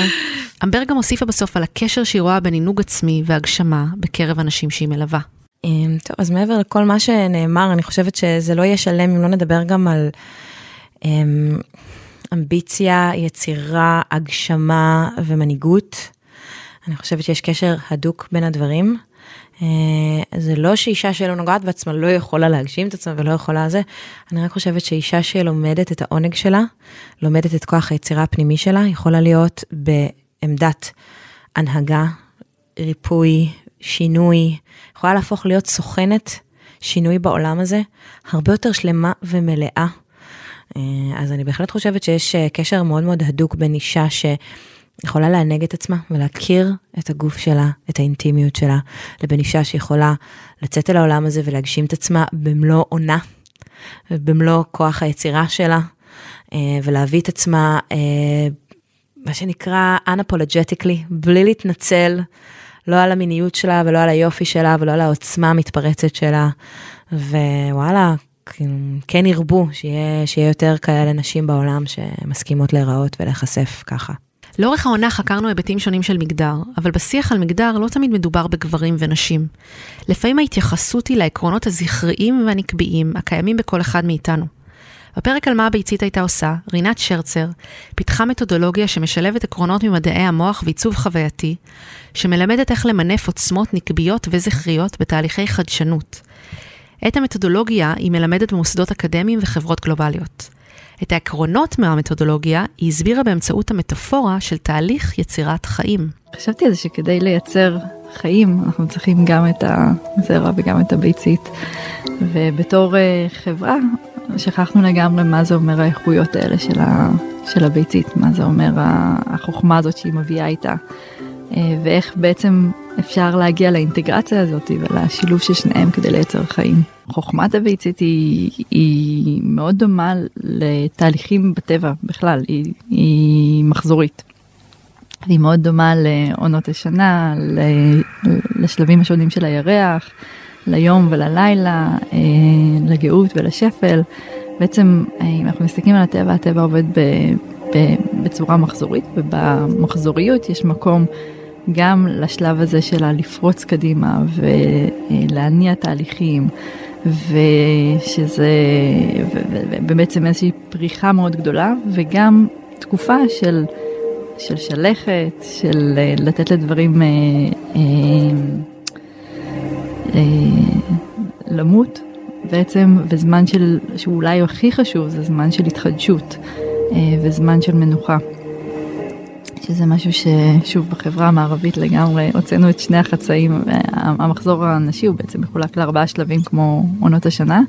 אמבר גם הוסיפה בסוף על הקשר שהיא רואה בין עינוג עצמי והגשמה בקרב אנשים שהיא מלווה. אמ, טוב, אז מעבר לכל מה שנאמר, אני חושבת שזה לא יהיה שלם אם לא נדבר גם על אמ, אמביציה, יצירה, הגשמה ומנהיגות. אני חושבת שיש קשר הדוק בין הדברים. אה, זה לא שאישה שלא נוגעת בעצמה לא יכולה להגשים את עצמה ולא יכולה זה, אני רק חושבת שאישה שלומדת את העונג שלה, לומדת את כוח היצירה הפנימי שלה, יכולה להיות בעמדת הנהגה, ריפוי, שינוי, יכולה להפוך להיות סוכנת שינוי בעולם הזה, הרבה יותר שלמה ומלאה. אה, אז אני בהחלט חושבת שיש אה, קשר מאוד מאוד הדוק בין אישה שיכולה לענג את עצמה ולהכיר את הגוף שלה, את האינטימיות שלה, לבין אישה שיכולה לצאת אל העולם הזה ולהגשים את עצמה במלוא עונה, במלוא כוח היצירה שלה, אה, ולהביא את עצמה, מה שנקרא unapologetically, בלי להתנצל. לא על המיניות שלה ולא על היופי שלה ולא על העוצמה המתפרצת שלה. ווואלה, כן ירבו שיהיה, שיהיה יותר כאלה נשים בעולם שמסכימות להיראות ולהיחשף ככה. לאורך העונה חקרנו היבטים שונים של מגדר, אבל בשיח על מגדר לא תמיד מדובר בגברים ונשים. לפעמים ההתייחסות היא לעקרונות הזכריים והנקביים הקיימים בכל אחד מאיתנו. בפרק על מה הביצית הייתה עושה, רינת שרצר פיתחה מתודולוגיה שמשלבת עקרונות ממדעי המוח ועיצוב חווייתי, שמלמדת איך למנף עוצמות נקביות וזכריות בתהליכי חדשנות. את המתודולוגיה היא מלמדת במוסדות אקדמיים וחברות גלובליות. את העקרונות מהמתודולוגיה היא הסבירה באמצעות המטאפורה של תהליך יצירת חיים. חשבתי על זה שכדי לייצר חיים אנחנו צריכים גם את הזרע וגם את הביצית. ובתור אה, חברה שכחנו לגמרי מה זה אומר האיכויות האלה של, ה, של הביצית, מה זה אומר החוכמה הזאת שהיא מביאה איתה, אה, ואיך בעצם אפשר להגיע לאינטגרציה הזאת ולשילוב של שניהם כדי לייצר חיים. חוכמת הביצית היא, היא מאוד דומה לתהליכים בטבע בכלל, היא, היא מחזורית. היא מאוד דומה לעונות השנה, לשלבים השונים של הירח. ליום וללילה, אה, לגאות ולשפל. בעצם אה, אם אנחנו מסתכלים על הטבע, הטבע עובד ב, ב, בצורה מחזורית, ובמחזוריות יש מקום גם לשלב הזה של הלפרוץ קדימה ולהניע תהליכים, ושזה ובעצם איזושהי פריחה מאוד גדולה, וגם תקופה של, של שלכת, של אה, לתת לדברים אה, למות בעצם, וזמן של, שאולי הכי חשוב, זה זמן של התחדשות אה, וזמן של מנוחה. שזה משהו ששוב בחברה המערבית לגמרי הוצאנו את שני החצאים, המחזור הנשי הוא בעצם מחולק לארבעה שלבים כמו עונות השנה.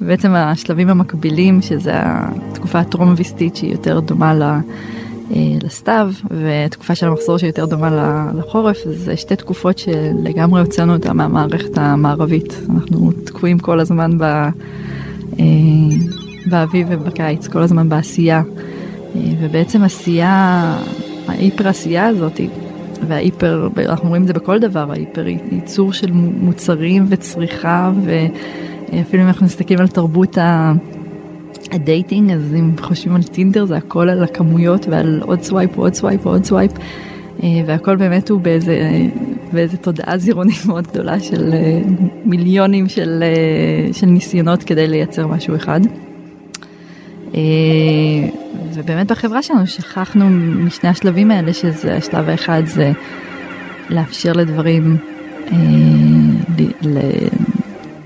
ובעצם השלבים המקבילים שזה התקופה הטרום-ויסטית שהיא יותר דומה ל... אה, לסתיו ותקופה של המחזור שהיא יותר דומה לחורף זה שתי תקופות שלגמרי הוצאנו אותה מהמערכת המערבית. אנחנו תקועים כל הזמן ב, אה, באביב ובקיץ כל הזמן בעשייה. אה, ובעצם עשייה ההיפר עשייה הזאתי וההיפר אנחנו רואים את זה בכל דבר ההיפר ייצור של מוצרים וצריכה ואפילו אם אנחנו מסתכלים על תרבות ה... ה dating אז אם חושבים על טינדר זה הכל על הכמויות ועל עוד swipe עוד swipe עוד swipe אה, והכל באמת הוא באיזה, באיזה תודעה זרעונית מאוד גדולה של אה, מיליונים של, אה, של ניסיונות כדי לייצר משהו אחד. ובאמת בחברה שלנו שכחנו משני השלבים האלה שזה השלב האחד זה לאפשר לדברים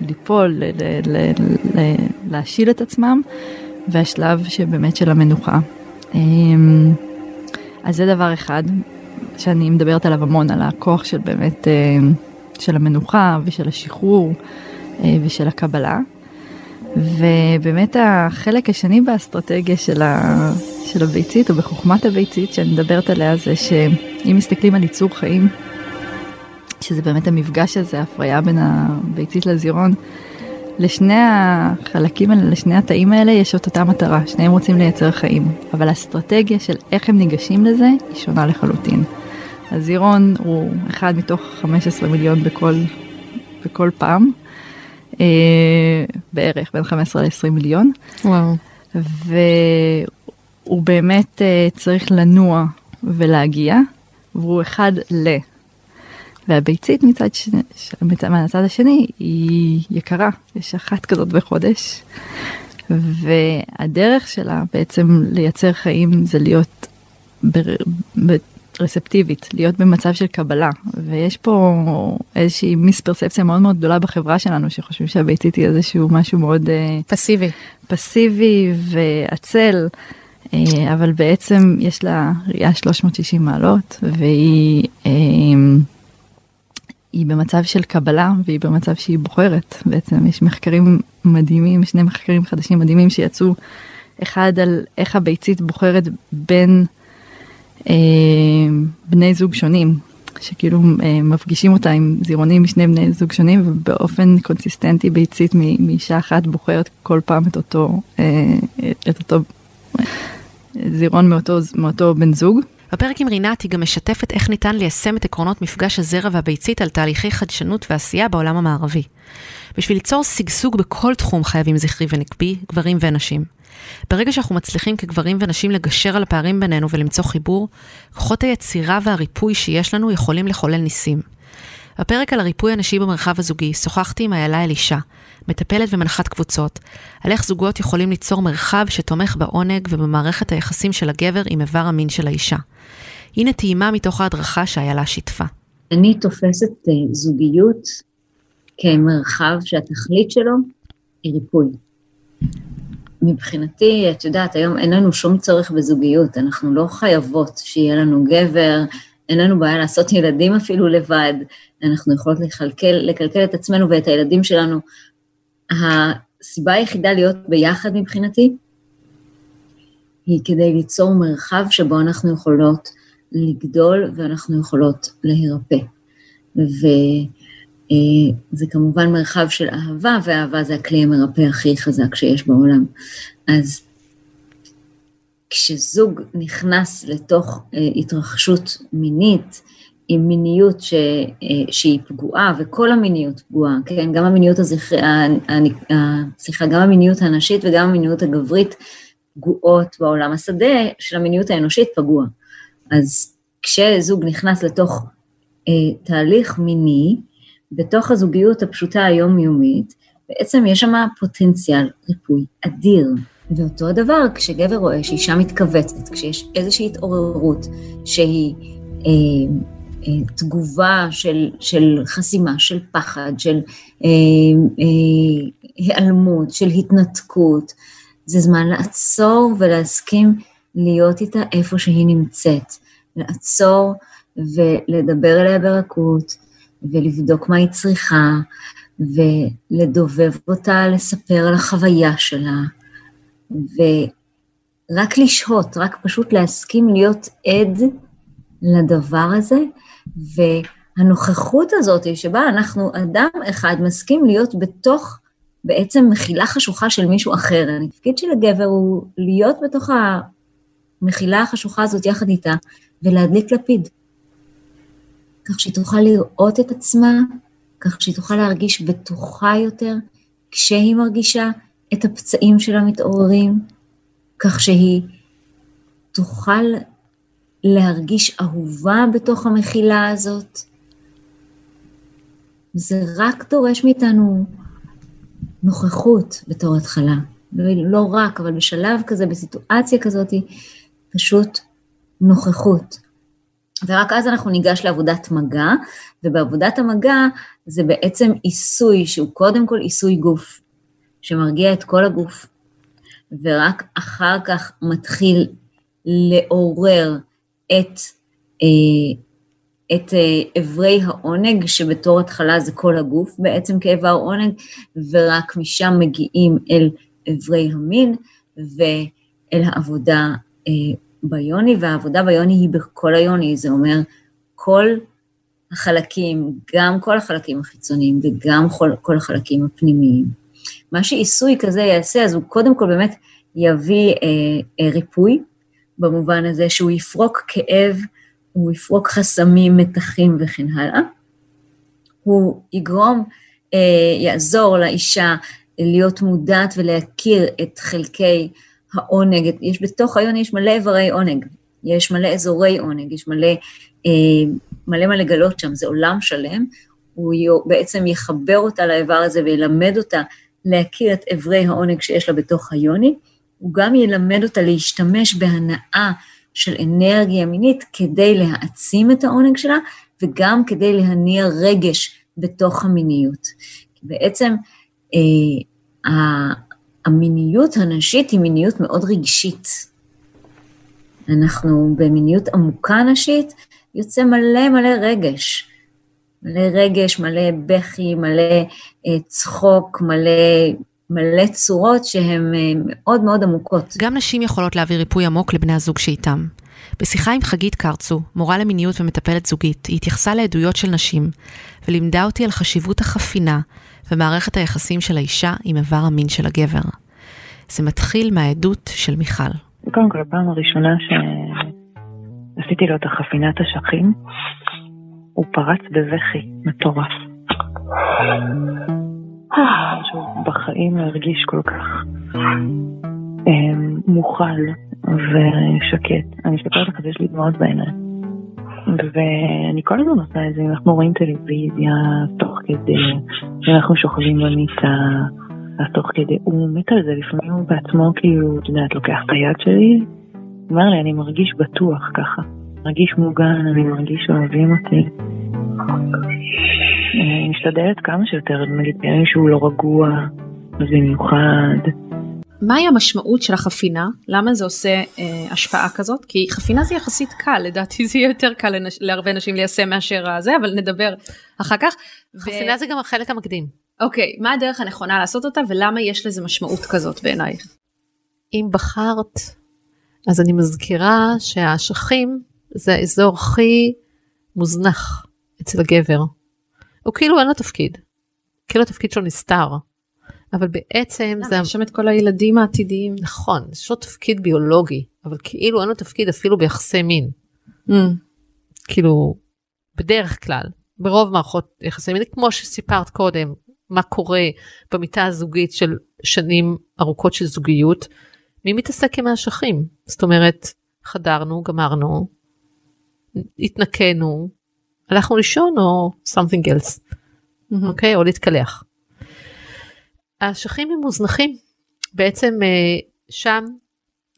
ליפול, להשיל את עצמם, והשלב שבאמת של המנוחה. אמ, אז זה דבר אחד שאני מדברת עליו המון, על הכוח של באמת, אה, של המנוחה ושל השחרור אה, ושל הקבלה. ובאמת החלק השני באסטרטגיה של, ה, של הביצית או בחוכמת הביצית שאני מדברת עליה זה שאם מסתכלים על ייצור חיים שזה באמת המפגש הזה, ההפריה בין הביצית לזירון. לשני החלקים האלה, לשני התאים האלה יש את אותה מטרה, שניהם רוצים לייצר חיים, אבל האסטרטגיה של איך הם ניגשים לזה היא שונה לחלוטין. הזירון הוא אחד מתוך 15 מיליון בכל, בכל פעם, אה, בערך בין 15 ל-20 מיליון. וואו. והוא באמת אה, צריך לנוע ולהגיע, והוא אחד ל... והביצית מצד, ש... מהצד השני היא יקרה, יש אחת כזאת בחודש. והדרך שלה בעצם לייצר חיים זה להיות בר... רספטיבית, להיות במצב של קבלה. ויש פה איזושהי מיספרספציה מאוד מאוד גדולה בחברה שלנו, שחושבים שהביצית היא איזשהו משהו מאוד... אה, פסיבי. פסיבי ועצל. אה, אבל בעצם יש לה ראייה 360 מעלות והיא אה, היא במצב של קבלה והיא במצב שהיא בוחרת בעצם יש מחקרים מדהימים שני מחקרים חדשים מדהימים שיצאו אחד על איך הביצית בוחרת בין אה, בני זוג שונים שכאילו אה, מפגישים אותה עם זירונים משני בני זוג שונים ובאופן קונסיסטנטי ביצית מאישה אחת בוחרת כל פעם את אותו אה, את אותו זירון מאותו מאותו בן זוג. בפרק עם רינת היא גם משתפת איך ניתן ליישם את עקרונות מפגש הזרע והביצית על תהליכי חדשנות ועשייה בעולם המערבי. בשביל ליצור שגשוג בכל תחום חייבים זכרי ונקבי, גברים ונשים. ברגע שאנחנו מצליחים כגברים ונשים לגשר על הפערים בינינו ולמצוא חיבור, כוחות היצירה והריפוי שיש לנו יכולים לחולל ניסים. בפרק על הריפוי הנשי במרחב הזוגי שוחחתי עם איילה אלישע, מטפלת ומנחת קבוצות, על איך זוגות יכולים ליצור מרחב שתומך בעונג ובמערכת היחסים של הגבר עם איבר המין של האישה. הנה טעימה מתוך ההדרכה שאיילה שיתפה. אני תופסת אה, זוגיות כמרחב שהתכלית שלו היא ריפוי. מבחינתי, את יודעת, היום אין לנו שום צורך בזוגיות, אנחנו לא חייבות שיהיה לנו גבר, אין לנו בעיה לעשות ילדים אפילו לבד, אנחנו יכולות לקלקל, לקלקל את עצמנו ואת הילדים שלנו. הסיבה היחידה להיות ביחד מבחינתי, היא כדי ליצור מרחב שבו אנחנו יכולות לגדול ואנחנו יכולות להירפא. וזה אה, כמובן מרחב של אהבה, ואהבה זה הכלי המרפא הכי חזק שיש בעולם. אז כשזוג נכנס לתוך אה, התרחשות מינית, עם מיניות ש, אה, שהיא פגועה, וכל המיניות פגועה, כן? גם המיניות הזכר... סליחה, גם המיניות הנשית וגם המיניות הגברית פגועות בעולם. השדה של המיניות האנושית פגוע. אז כשזוג נכנס לתוך אה, תהליך מיני, בתוך הזוגיות הפשוטה היומיומית, בעצם יש שם פוטנציאל ריפוי אדיר. ואותו הדבר כשגבר רואה שאישה מתכווצת, כשיש איזושהי התעוררות שהיא אה, אה, תגובה של, של חסימה, של פחד, של אה, אה, היעלמות, של התנתקות. זה זמן לעצור ולהסכים להיות איתה איפה שהיא נמצאת. לעצור ולדבר אליה ברכות, ולבדוק מה היא צריכה, ולדובב אותה, לספר על החוויה שלה, ורק לשהות, רק פשוט להסכים להיות עד לדבר הזה, והנוכחות הזאת שבה אנחנו, אדם אחד מסכים להיות בתוך בעצם מחילה חשוכה של מישהו אחר. התפקיד של הגבר הוא להיות בתוך המחילה החשוכה הזאת יחד איתה, ולהדליק לפיד. כך שהיא תוכל לראות את עצמה, כך שהיא תוכל להרגיש בטוחה יותר כשהיא מרגישה את הפצעים שלה מתעוררים, כך שהיא תוכל להרגיש אהובה בתוך המחילה הזאת. זה רק דורש מאיתנו נוכחות בתור התחלה. לא, רק, אבל בשלב כזה, בסיטואציה כזאת, פשוט נוכחות. ורק אז אנחנו ניגש לעבודת מגע, ובעבודת המגע זה בעצם עיסוי שהוא קודם כל עיסוי גוף, שמרגיע את כל הגוף, ורק אחר כך מתחיל לעורר את, אה, את אה, אברי העונג, שבתור התחלה זה כל הגוף בעצם כאיבר עונג, ורק משם מגיעים אל אברי המין ואל העבודה אה, ביוני, והעבודה ביוני היא בכל היוני, זה אומר כל החלקים, גם כל החלקים החיצוניים וגם כל, כל החלקים הפנימיים. מה שעיסוי כזה יעשה, אז הוא קודם כל באמת יביא אה, אה, ריפוי, במובן הזה שהוא יפרוק כאב, הוא יפרוק חסמים, מתחים וכן הלאה. הוא יגרום, אה, יעזור לאישה להיות מודעת ולהכיר את חלקי העונג, יש בתוך היוני יש מלא איברי עונג, יש מלא אזורי עונג, יש מלא, אה, מלא מה לגלות שם, זה עולם שלם, הוא בעצם יחבר אותה לאיבר הזה וילמד אותה להכיר את איברי העונג שיש לה בתוך היוני, הוא גם ילמד אותה להשתמש בהנאה של אנרגיה מינית כדי להעצים את העונג שלה, וגם כדי להניע רגש בתוך המיניות. בעצם אה, המיניות הנשית היא מיניות מאוד רגשית. אנחנו במיניות עמוקה נשית, יוצא מלא מלא רגש. מלא רגש, מלא בכי, מלא אה, צחוק, מלא, מלא צורות שהן אה, מאוד מאוד עמוקות. גם נשים יכולות להביא ריפוי עמוק לבני הזוג שאיתם. בשיחה עם חגית קרצו, מורה למיניות ומטפלת זוגית, היא התייחסה לעדויות של נשים, ולימדה אותי על חשיבות החפינה ומערכת היחסים של האישה עם איבר המין של הגבר. זה מתחיל מהעדות של מיכל. קודם כל, הפעם הראשונה שעשיתי לו את החפינת אשכים, הוא פרץ בבכי מטורף. בחיים לא הרגיש כל כך אמ, מוכל ושקט. אני מסתכלת לך ויש לי דמעות בעיניים. ואני כל הזמן עושה את זה, אנחנו רואים טלוויזיה תוך כדי שאנחנו שוכבים במיטה, אז תוך כדי, הוא מת על זה, לפעמים הוא בעצמו כאילו, את יודעת, לוקח את היד שלי, אומר לי, אני מרגיש בטוח ככה, מרגיש מוגן, אני מרגיש שאוהבים אותי. אני משתדלת כמה שיותר, נגיד בימים שהוא לא רגוע, אז במיוחד. מהי המשמעות של החפינה? למה זה עושה אה, השפעה כזאת? כי חפינה זה יחסית קל, לדעתי זה יהיה יותר קל לנש... להרבה נשים ליישם מאשר הזה, אבל נדבר אחר כך. חפינה ו... זה גם החלק המקדים. אוקיי, מה הדרך הנכונה לעשות אותה ולמה יש לזה משמעות כזאת בעינייך? אם בחרת, אז אני מזכירה שהאשכים זה האזור הכי מוזנח אצל הגבר. הוא כאילו אין לו תפקיד. כאילו התפקיד שלו נסתר. אבל בעצם זה... יש שם את כל הילדים העתידיים. נכון, יש לו תפקיד ביולוגי, אבל כאילו אין לו תפקיד אפילו ביחסי מין. Mm. כאילו, בדרך כלל, ברוב מערכות יחסי מין, כמו שסיפרת קודם, מה קורה במיטה הזוגית של שנים ארוכות של זוגיות, מי מתעסק עם האשכים? זאת אומרת, חדרנו, גמרנו, התנקנו, הלכנו לישון או something else, אוקיי? Mm-hmm. Okay? או להתקלח. האשכים הם מוזנחים, בעצם אה, שם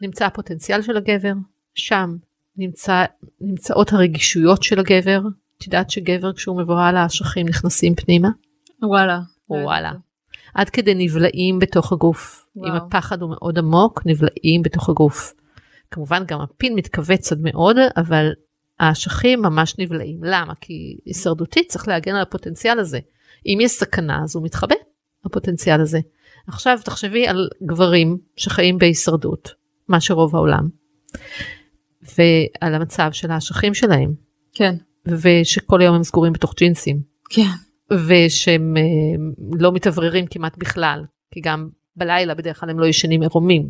נמצא הפוטנציאל של הגבר, שם נמצא, נמצאות הרגישויות של הגבר, את יודעת שגבר כשהוא מבוהל האשכים נכנסים פנימה? וואלה. וואלה. עד כדי נבלעים בתוך הגוף. וואו. אם הפחד הוא מאוד עמוק, נבלעים בתוך הגוף. כמובן גם הפין מתכווץ עד מאוד, אבל האשכים ממש נבלעים. למה? כי הישרדותית צריך להגן על הפוטנציאל הזה. אם יש סכנה אז הוא מתחבא, הפוטנציאל הזה. עכשיו תחשבי על גברים שחיים בהישרדות, מה שרוב העולם, ועל המצב של האשכים שלהם. כן. ושכל היום הם סגורים בתוך ג'ינסים. כן. ושהם אה, לא מתאווררים כמעט בכלל, כי גם בלילה בדרך כלל הם לא ישנים עירומים.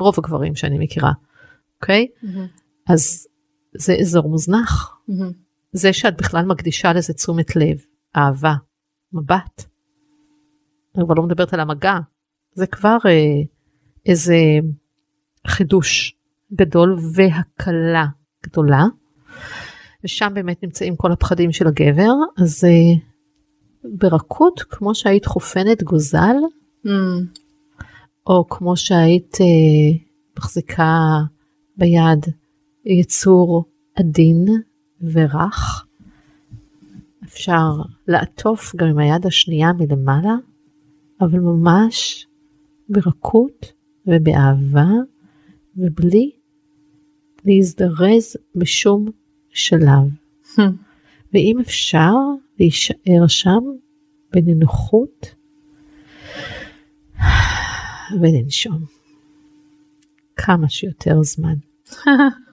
רוב הגברים שאני מכירה, אוקיי? Okay? Mm-hmm. אז זה אזור מוזנח. Mm-hmm. זה שאת בכלל מקדישה לזה תשומת לב, אהבה, מבט. אני כבר לא מדברת על המגע, זה כבר אה, איזה חידוש גדול והקלה גדולה. ושם באמת נמצאים כל הפחדים של הגבר, אז אה, ברכות, כמו שהיית חופנת גוזל, mm. או כמו שהיית אה, מחזיקה ביד יצור עדין ורך, אפשר לעטוף גם עם היד השנייה מלמעלה, אבל ממש ברכות ובאהבה ובלי להזדרז בשום שלב. [LAUGHS] ואם אפשר להישאר שם בנינוחות [SIGHS] ולנשום כמה שיותר זמן. [LAUGHS]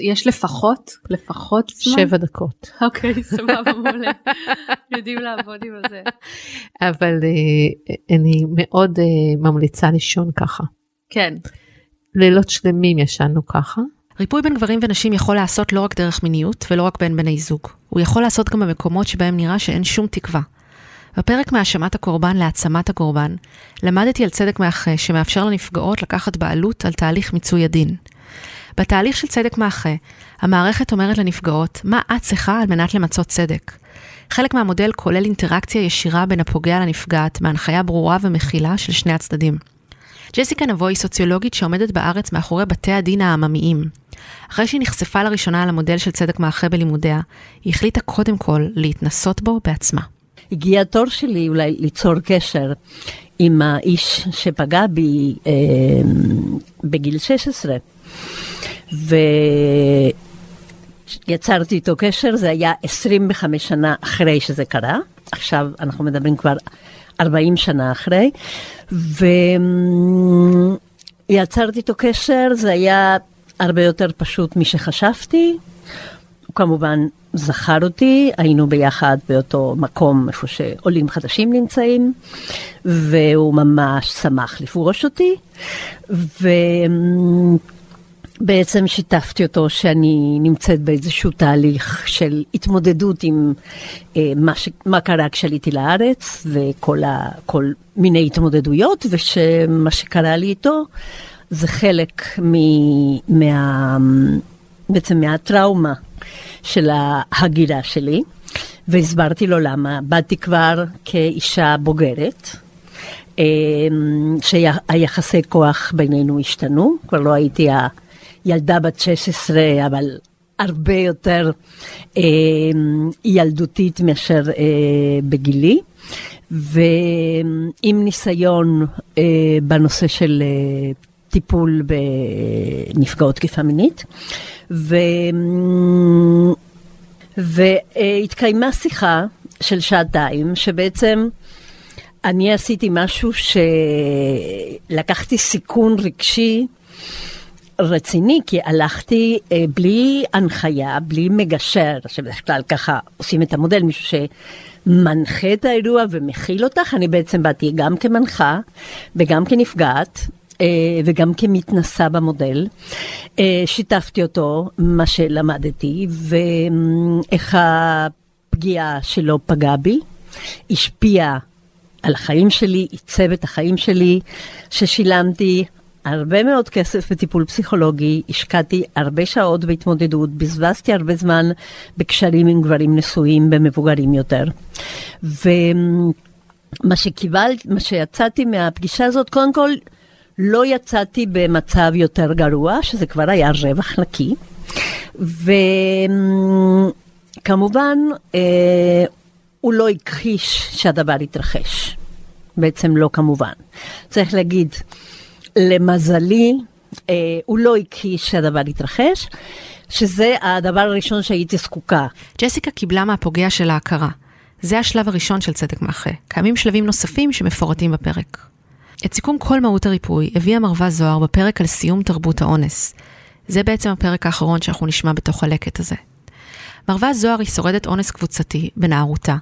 יש לפחות, לפחות זמן? שבע דקות. אוקיי, סבבה, [LAUGHS] מעולה. יודעים לעבוד עם זה. אבל uh, אני מאוד uh, ממליצה לישון ככה. כן. לילות שלמים ישנו ככה. ריפוי בין גברים ונשים יכול לעשות לא רק דרך מיניות ולא רק בין בני זוג. הוא יכול לעשות גם במקומות שבהם נראה שאין שום תקווה. בפרק מהאשמת הקורבן להעצמת הקורבן, למדתי על צדק מאחה שמאפשר לנפגעות לקחת בעלות על תהליך מיצוי הדין. בתהליך של צדק מאחה, המערכת אומרת לנפגעות מה את צריכה על מנת למצות צדק. חלק מהמודל כולל אינטראקציה ישירה בין הפוגע לנפגעת, מהנחיה ברורה ומכילה של שני הצדדים. ג'סיקה נבו היא סוציולוגית שעומדת בארץ מאחורי בתי הדין העממיים. אחרי שהיא נחשפה לראשונה על המודל של צדק מאחה בלימודיה, היא החליטה קודם כל להתנסות בו בעצמה. הגיע התור שלי אולי ליצור קשר עם האיש שפגע בי אה, בגיל 16. ויצרתי איתו קשר, זה היה 25 שנה אחרי שזה קרה, עכשיו אנחנו מדברים כבר 40 שנה אחרי, ויצרתי איתו קשר, זה היה הרבה יותר פשוט משחשבתי. הוא כמובן זכר אותי, היינו ביחד באותו מקום איפה שעולים חדשים נמצאים, והוא ממש שמח לפגוש אותי. ו... בעצם שיתפתי אותו שאני נמצאת באיזשהו תהליך של התמודדות עם אה, מה, ש, מה קרה כשעליתי לארץ וכל ה, כל מיני התמודדויות, ושמה שקרה לי איתו זה חלק מ, מה, בעצם מהטראומה של ההגירה שלי, והסברתי לו למה. באתי כבר כאישה בוגרת. אה, שהיחסי כוח בינינו השתנו, כבר לא הייתי ילדה בת 16, אבל הרבה יותר אה, ילדותית מאשר אה, בגילי, ועם ניסיון אה, בנושא של אה, טיפול בנפגעות תקיפה מינית. ו... והתקיימה שיחה של שעתיים, שבעצם אני עשיתי משהו שלקחתי סיכון רגשי רציני, כי הלכתי אה, בלי הנחיה, בלי מגשר, שבדרך כלל ככה עושים את המודל, מישהו שמנחה את האירוע ומכיל אותך, אני בעצם באתי גם כמנחה וגם כנפגעת. אה, וגם כמתנסה במודל, אה, שיתפתי אותו, מה שלמדתי, ואיך הפגיעה שלו פגעה בי, השפיעה על החיים שלי, עיצב את החיים שלי, ששילמתי הרבה מאוד כסף בטיפול פסיכולוגי, השקעתי הרבה שעות בהתמודדות, בזבזתי הרבה זמן בקשרים עם גברים נשואים במבוגרים יותר. ומה שקיבלתי, מה שיצאתי מהפגישה הזאת, קודם כל, לא יצאתי במצב יותר גרוע, שזה כבר היה רווח נקי. ו... כמובן, אה, הוא לא הכחיש שהדבר יתרחש. בעצם לא כמובן. צריך להגיד, למזלי, אה, הוא לא הכחיש שהדבר יתרחש, שזה הדבר הראשון שהייתי זקוקה. ג'סיקה קיבלה מהפוגע של ההכרה. זה השלב הראשון של צדק מאחה. קיימים שלבים נוספים שמפורטים בפרק. את סיכום כל מהות הריפוי הביאה מרווה זוהר בפרק על סיום תרבות האונס. זה בעצם הפרק האחרון שאנחנו נשמע בתוך הלקט הזה. מרווה זוהר היא שורדת אונס קבוצתי בנערותה,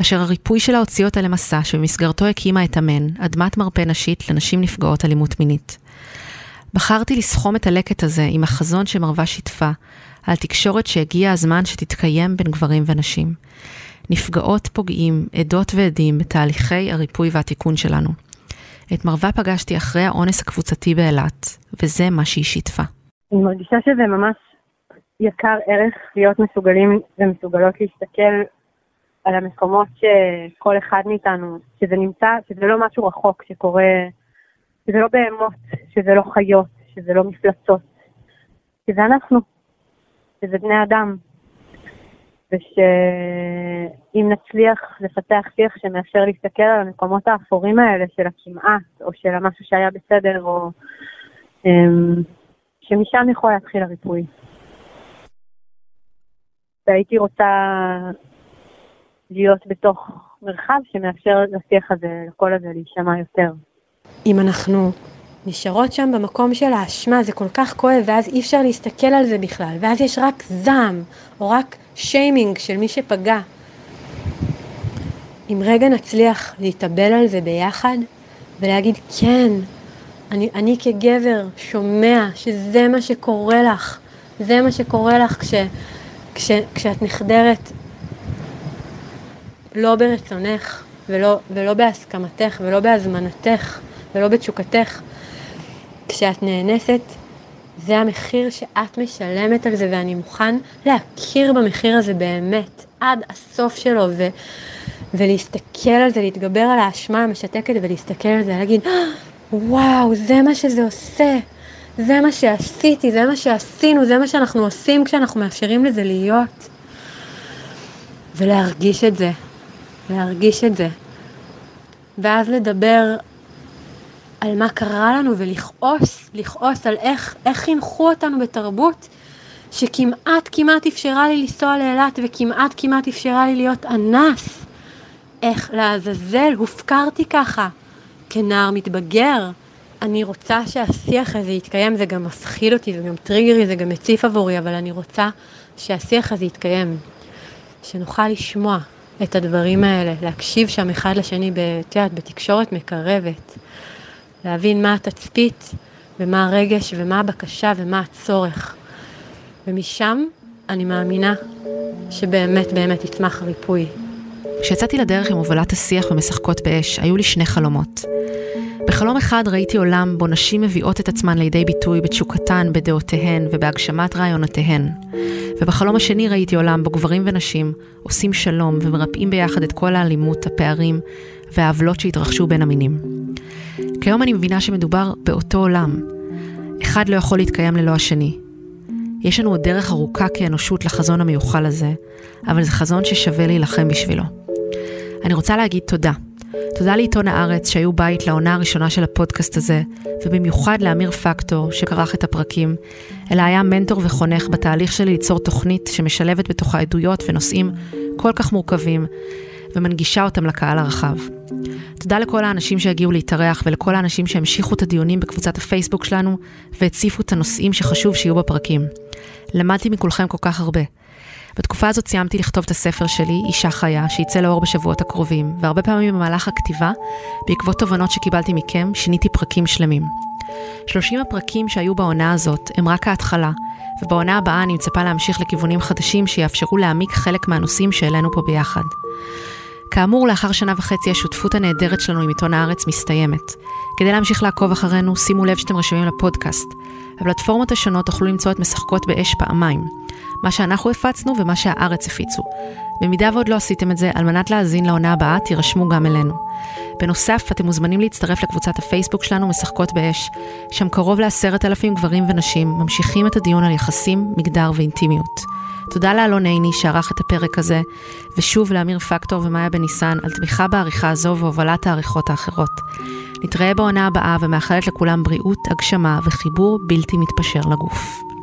אשר הריפוי שלה הוציא אותה למסע שבמסגרתו הקימה את אמן, אדמת מרפא נשית לנשים נפגעות אלימות מינית. בחרתי לסכום את הלקט הזה עם החזון שמרווה שיתפה, על תקשורת שהגיע הזמן שתתקיים בין גברים ונשים. נפגעות פוגעים, עדות ועדים בתהליכי הריפוי והתיקון שלנו. את מרווה פגשתי אחרי האונס הקבוצתי באילת, וזה מה שהיא שיתפה. אני מרגישה שזה ממש יקר ערך להיות מסוגלים ומסוגלות להסתכל על המקומות שכל אחד מאיתנו, שזה נמצא, שזה לא משהו רחוק שקורה, שזה לא בהמות, שזה לא חיות, שזה לא מפלצות, שזה אנחנו, שזה בני אדם, ושאם נצליח לפתח שיח שמאפשר להסתכל על המקומות האפורים האלה של הכמעט, או של המשהו שהיה בסדר, או אמ, שמשם יכול להתחיל הריפוי. והייתי רוצה להיות בתוך מרחב שמאפשר לשיח הזה, לקול הזה, להישמע יותר. אם אנחנו נשארות שם במקום של האשמה, זה כל כך כואב, ואז אי אפשר להסתכל על זה בכלל, ואז יש רק זעם, או רק שיימינג של מי שפגע. אם רגע נצליח להתאבל על זה ביחד, ולהגיד, כן, אני, אני כגבר שומע שזה מה שקורה לך, זה מה שקורה לך כש, כש, כשאת נחדרת לא ברצונך, ולא, ולא בהסכמתך, ולא בהזמנתך, ולא בתשוקתך. כשאת נאנסת, זה המחיר שאת משלמת על זה, ואני מוכן להכיר במחיר הזה באמת, עד הסוף שלו, ו, ולהסתכל על זה, להתגבר על האשמה המשתקת ולהסתכל על זה, להגיד, וואו, זה מה שזה עושה, זה מה שעשיתי, זה מה שעשינו, זה מה שאנחנו עושים כשאנחנו מאפשרים לזה להיות. ולהרגיש את זה, להרגיש את זה. ואז לדבר על מה קרה לנו ולכעוס, לכעוס על איך, איך חינכו אותנו בתרבות שכמעט כמעט אפשרה לי לנסוע לאילת וכמעט כמעט אפשרה לי להיות אנס. איך לעזאזל הופקרתי ככה כנער מתבגר. אני רוצה שהשיח הזה יתקיים, זה גם מפחיד אותי, זה גם טריגרי, זה גם מציף עבורי, אבל אני רוצה שהשיח הזה יתקיים. שנוכל לשמוע את הדברים האלה, להקשיב שם אחד לשני, את יודעת, בתקשורת מקרבת. להבין מה התצפית ומה הרגש ומה הבקשה ומה הצורך. ומשם אני מאמינה שבאמת באמת יצמח ריפוי. כשיצאתי לדרך עם הובלת השיח ומשחקות באש, היו לי שני חלומות. בחלום אחד ראיתי עולם בו נשים מביאות את עצמן לידי ביטוי בתשוקתן, בדעותיהן ובהגשמת רעיונותיהן. ובחלום השני ראיתי עולם בו גברים ונשים עושים שלום ומרפאים ביחד את כל האלימות, הפערים והעוולות שהתרחשו בין המינים. כיום אני מבינה שמדובר באותו עולם. אחד לא יכול להתקיים ללא השני. יש לנו עוד דרך ארוכה כאנושות לחזון המיוחל הזה, אבל זה חזון ששווה להילחם בשבילו. אני רוצה להגיד תודה. תודה לעיתון הארץ שהיו בית לעונה הראשונה של הפודקאסט הזה, ובמיוחד לאמיר פקטור שכרך את הפרקים, אלא היה מנטור וחונך בתהליך שלי ליצור תוכנית שמשלבת בתוכה עדויות ונושאים כל כך מורכבים, ומנגישה אותם לקהל הרחב. תודה לכל האנשים שהגיעו להתארח ולכל האנשים שהמשיכו את הדיונים בקבוצת הפייסבוק שלנו והציפו את הנושאים שחשוב שיהיו בפרקים. למדתי מכולכם כל כך הרבה. בתקופה הזאת סיימתי לכתוב את הספר שלי, אישה חיה, שיצא לאור בשבועות הקרובים, והרבה פעמים במהלך הכתיבה, בעקבות תובנות שקיבלתי מכם, שיניתי פרקים שלמים. 30 הפרקים שהיו בעונה הזאת הם רק ההתחלה, ובעונה הבאה אני מצפה להמשיך לכיוונים חדשים שיאפשרו להעמיק חלק מהנושאים שהעלינו פה ביחד. כאמור, לאחר שנה וחצי השותפות הנהדרת שלנו עם עיתון הארץ מסתיימת. כדי להמשיך לעקוב אחרינו, שימו לב שאתם רשומים לפודקאסט. בפלטפורמות השונות תוכלו למצוא את משחקות באש פעמיים. מה שאנחנו הפצנו ומה שהארץ הפיצו. במידה ועוד לא עשיתם את זה, על מנת להאזין לעונה הבאה, תירשמו גם אלינו. בנוסף, אתם מוזמנים להצטרף לקבוצת הפייסבוק שלנו משחקות באש, שם קרוב לעשרת אלפים גברים ונשים ממשיכים את הדיון על יחסים, מגדר ואינטימיות. תודה לאלון עיני שערך את הפרק הזה, ושוב לאמיר פקטור ומאיה בניסן על תמיכה בעריכה הזו והובלת העריכות האחרות. נתראה בעונה הבאה ומאחלת לכולם בריאות, הגשמה וחיבור בלתי מתפשר לגוף.